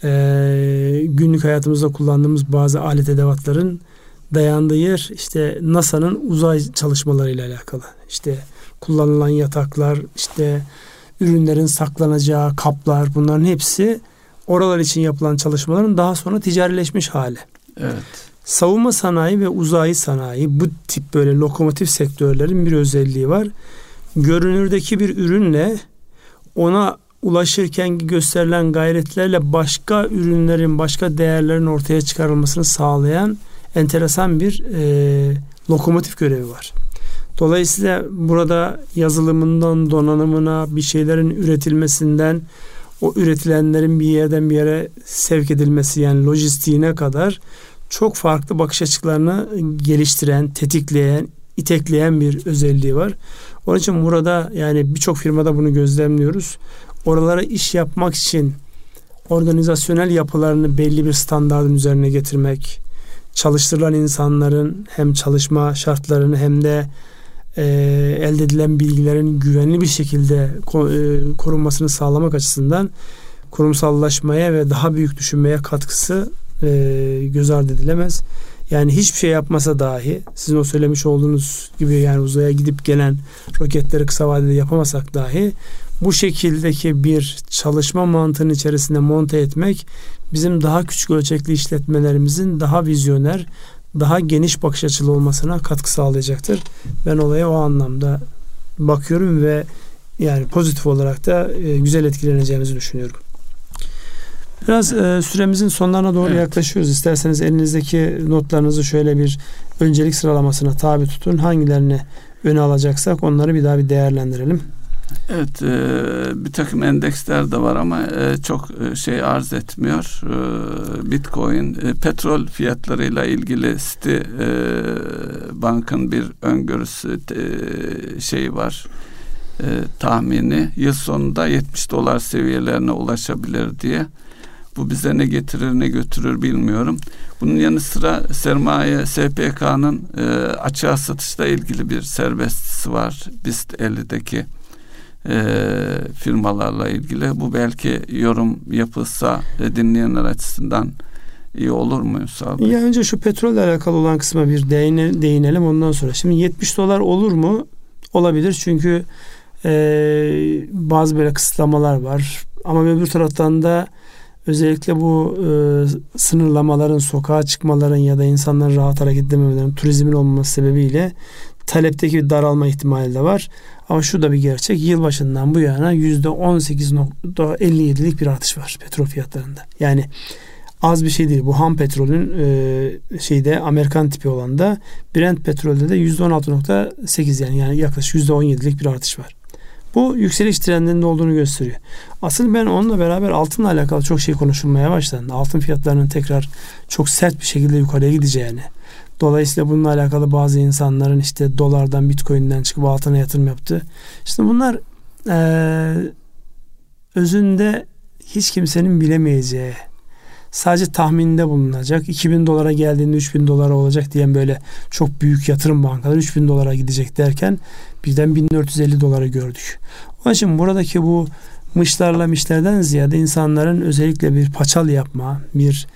e, günlük hayatımızda kullandığımız bazı alet edevatların dayandığı yer işte NASA'nın uzay çalışmalarıyla alakalı. İşte kullanılan yataklar, işte ürünlerin saklanacağı kaplar bunların hepsi oralar için yapılan çalışmaların daha sonra ticarileşmiş hali. Evet. Savunma sanayi ve uzay sanayi bu tip böyle lokomotif sektörlerin bir özelliği var. Görünürdeki bir ürünle ona ulaşırken gösterilen gayretlerle başka ürünlerin, başka değerlerin ortaya çıkarılmasını sağlayan enteresan bir e, lokomotif görevi var. Dolayısıyla burada yazılımından donanımına bir şeylerin üretilmesinden o üretilenlerin bir yerden bir yere sevk edilmesi yani lojistiğine kadar çok farklı bakış açılarını geliştiren, tetikleyen, itekleyen bir özelliği var. Onun için burada yani birçok firmada bunu gözlemliyoruz. Oralara iş yapmak için organizasyonel yapılarını belli bir standartın üzerine getirmek, çalıştırılan insanların hem çalışma şartlarını hem de e, elde edilen bilgilerin güvenli bir şekilde e, korunmasını sağlamak açısından kurumsallaşmaya ve daha büyük düşünmeye katkısı e, göz ardı edilemez. Yani hiçbir şey yapmasa dahi sizin o söylemiş olduğunuz gibi yani uzaya gidip gelen roketleri kısa vadede yapamasak dahi bu şekildeki bir çalışma mantığının içerisinde monte etmek bizim daha küçük ölçekli işletmelerimizin daha vizyoner, daha geniş bakış açılı olmasına katkı sağlayacaktır. Ben olaya o anlamda bakıyorum ve yani pozitif olarak da e, güzel etkileneceğimizi düşünüyorum. Biraz e, süremizin sonlarına doğru evet. yaklaşıyoruz. İsterseniz elinizdeki notlarınızı şöyle bir öncelik sıralamasına tabi tutun. Hangilerini öne alacaksak onları bir daha bir değerlendirelim. Evet, e, bir takım endeksler de var ama e, çok e, şey arz etmiyor. E, Bitcoin, e, petrol fiyatlarıyla ilgili City e, Bank'ın bir öngörüsü e, şeyi var. E, tahmini yıl sonunda 70 dolar seviyelerine ulaşabilir diye. Bu bize ne getirir ne götürür bilmiyorum. Bunun yanı sıra sermaye SPK'nın e, açığa satışla ilgili bir serbestisi var. BIST 50'deki e, firmalarla ilgili. Bu belki yorum yapılsa e, dinleyenler açısından iyi olur mu Ünsal Ya önce şu petrolle alakalı olan kısma bir değine, değinelim ondan sonra. Şimdi 70 dolar olur mu? Olabilir çünkü e, bazı böyle kısıtlamalar var. Ama öbür taraftan da özellikle bu e, sınırlamaların, sokağa çıkmaların ya da insanların rahat hareket edememelerin, turizmin olmaması sebebiyle talepteki bir daralma ihtimali de var. Ama şu da bir gerçek. Yılbaşından bu yana %18.57'lik bir artış var petrol fiyatlarında. Yani az bir şey değil. Bu ham petrolün e, şeyde Amerikan tipi olan da Brent petrolde de %16.8 yani yani yaklaşık %17'lik bir artış var. Bu yükseliş trendinde olduğunu gösteriyor. Asıl ben onunla beraber altınla alakalı çok şey konuşulmaya başlandı. Altın fiyatlarının tekrar çok sert bir şekilde yukarıya gideceğini, Dolayısıyla bununla alakalı bazı insanların işte dolardan, bitcoin'den çıkıp altına yatırım yaptı. İşte bunlar e, özünde hiç kimsenin bilemeyeceği sadece tahminde bulunacak 2000 dolara geldiğinde 3000 dolara olacak diyen böyle çok büyük yatırım bankaları 3000 dolara gidecek derken birden 1450 dolara gördük. Onun için buradaki bu mışlarla mişlerden ziyade insanların özellikle bir paçal yapma, bir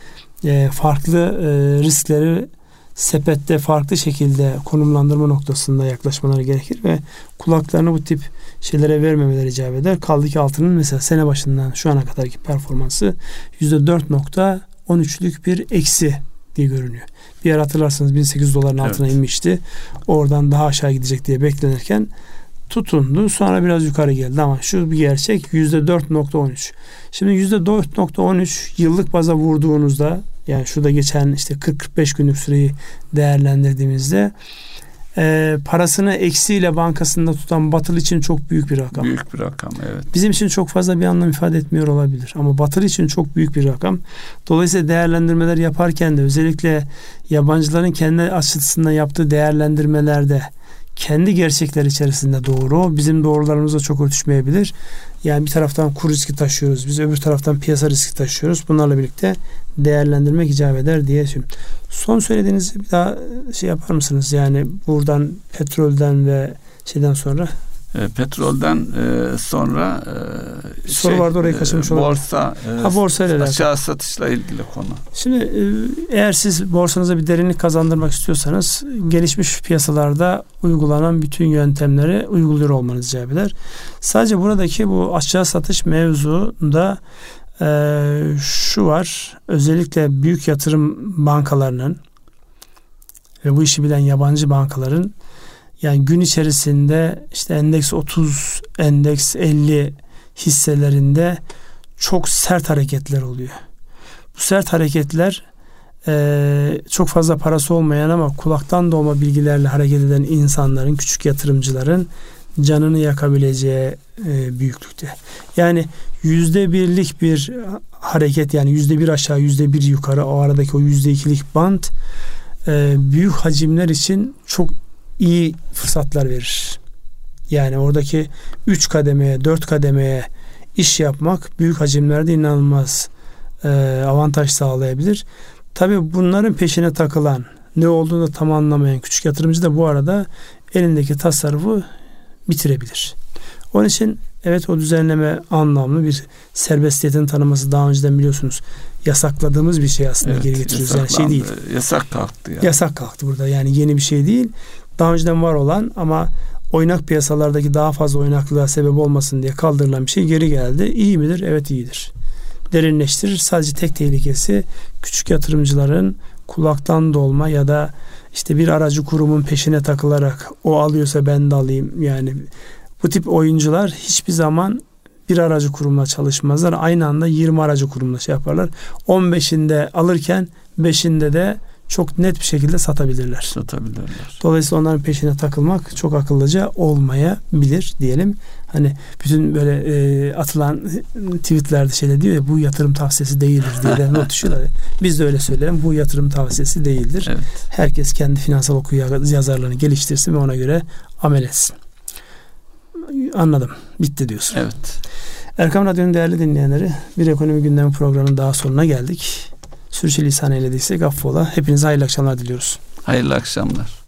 e, farklı e, riskleri sepette farklı şekilde konumlandırma noktasında yaklaşmaları gerekir ve kulaklarını bu tip şeylere vermemeleri icap eder. Kaldı ki altının mesela sene başından şu ana kadarki performansı %4.13'lük bir eksi diye görünüyor. Bir yer hatırlarsanız 1800 doların altına evet. inmişti. Oradan daha aşağı gidecek diye beklenirken tutundu. Sonra biraz yukarı geldi ama şu bir gerçek %4.13. Şimdi %4.13 yıllık baza vurduğunuzda yani şurada geçen işte 40-45 günlük süreyi değerlendirdiğimizde e, parasını eksiyle bankasında tutan Batıl için çok büyük bir rakam. Büyük bir rakam evet. Bizim için çok fazla bir anlam ifade etmiyor olabilir ama Batıl için çok büyük bir rakam. Dolayısıyla değerlendirmeler yaparken de özellikle yabancıların kendi açısından yaptığı değerlendirmelerde kendi gerçekler içerisinde doğru. Bizim doğrularımızla çok örtüşmeyebilir. Yani bir taraftan kur riski taşıyoruz. Biz öbür taraftan piyasa riski taşıyoruz. Bunlarla birlikte değerlendirmek icap eder diye düşünüyorum. Son söylediğinizi bir daha şey yapar mısınız? Yani buradan petrolden ve şeyden sonra e, petrolden e, sonra e, soru şey, vardı orayı kaçırmış e, borsa e, ha, borsa ile aşağı satışla ilgili konu. Şimdi e, eğer siz borsanıza bir derinlik kazandırmak istiyorsanız gelişmiş piyasalarda uygulanan bütün yöntemleri uyguluyor olmanız icap eder. Sadece buradaki bu aşağı satış mevzunda e, şu var. Özellikle büyük yatırım bankalarının ve bu işi bilen yabancı bankaların yani gün içerisinde işte endeks 30, endeks 50 hisselerinde çok sert hareketler oluyor. Bu sert hareketler e, çok fazla parası olmayan ama kulaktan dolma bilgilerle hareket eden insanların, küçük yatırımcıların canını yakabileceği e, büyüklükte. Yani yüzde birlik bir hareket yani yüzde bir aşağı yüzde bir yukarı o aradaki o yüzde ikilik band e, büyük hacimler için çok iyi fırsatlar verir. Yani oradaki 3 kademeye, 4 kademeye iş yapmak büyük hacimlerde inanılmaz e, avantaj sağlayabilir. Tabi bunların peşine takılan, ne olduğunu da tam anlamayan küçük yatırımcı da bu arada elindeki tasarrufu bitirebilir. Onun için evet o düzenleme anlamlı bir serbestiyetin tanıması daha önceden biliyorsunuz yasakladığımız bir şey aslında evet, geri getiriyoruz. Yani şey değil. Yasak kalktı yani. Yasak kalktı burada. Yani yeni bir şey değil daha önceden var olan ama oynak piyasalardaki daha fazla oynaklığa sebep olmasın diye kaldırılan bir şey geri geldi. İyi midir? Evet iyidir. Derinleştirir. Sadece tek tehlikesi küçük yatırımcıların kulaktan dolma ya da işte bir aracı kurumun peşine takılarak o alıyorsa ben de alayım. Yani bu tip oyuncular hiçbir zaman bir aracı kurumla çalışmazlar. Aynı anda 20 aracı kurumla şey yaparlar. 15'inde alırken 5'inde de çok net bir şekilde satabilirler. Satabilirler. Dolayısıyla onların peşine takılmak çok akıllıca olmayabilir diyelim. Hani bütün böyle e, atılan tweetlerde şeyler diyor ya bu yatırım tavsiyesi değildir diye not düşüyorlar. Biz de öyle söyleyelim. Bu yatırım tavsiyesi değildir. Evet. Herkes kendi finansal okuya yazarlarını geliştirsin ve ona göre amel etsin. Anladım. Bitti diyorsun. Evet. Erkam Radyo'nun değerli dinleyenleri bir ekonomi gündemi programının daha sonuna geldik. Sürçülisan eylediysek affola. Hepinize hayırlı akşamlar diliyoruz. Hayırlı akşamlar.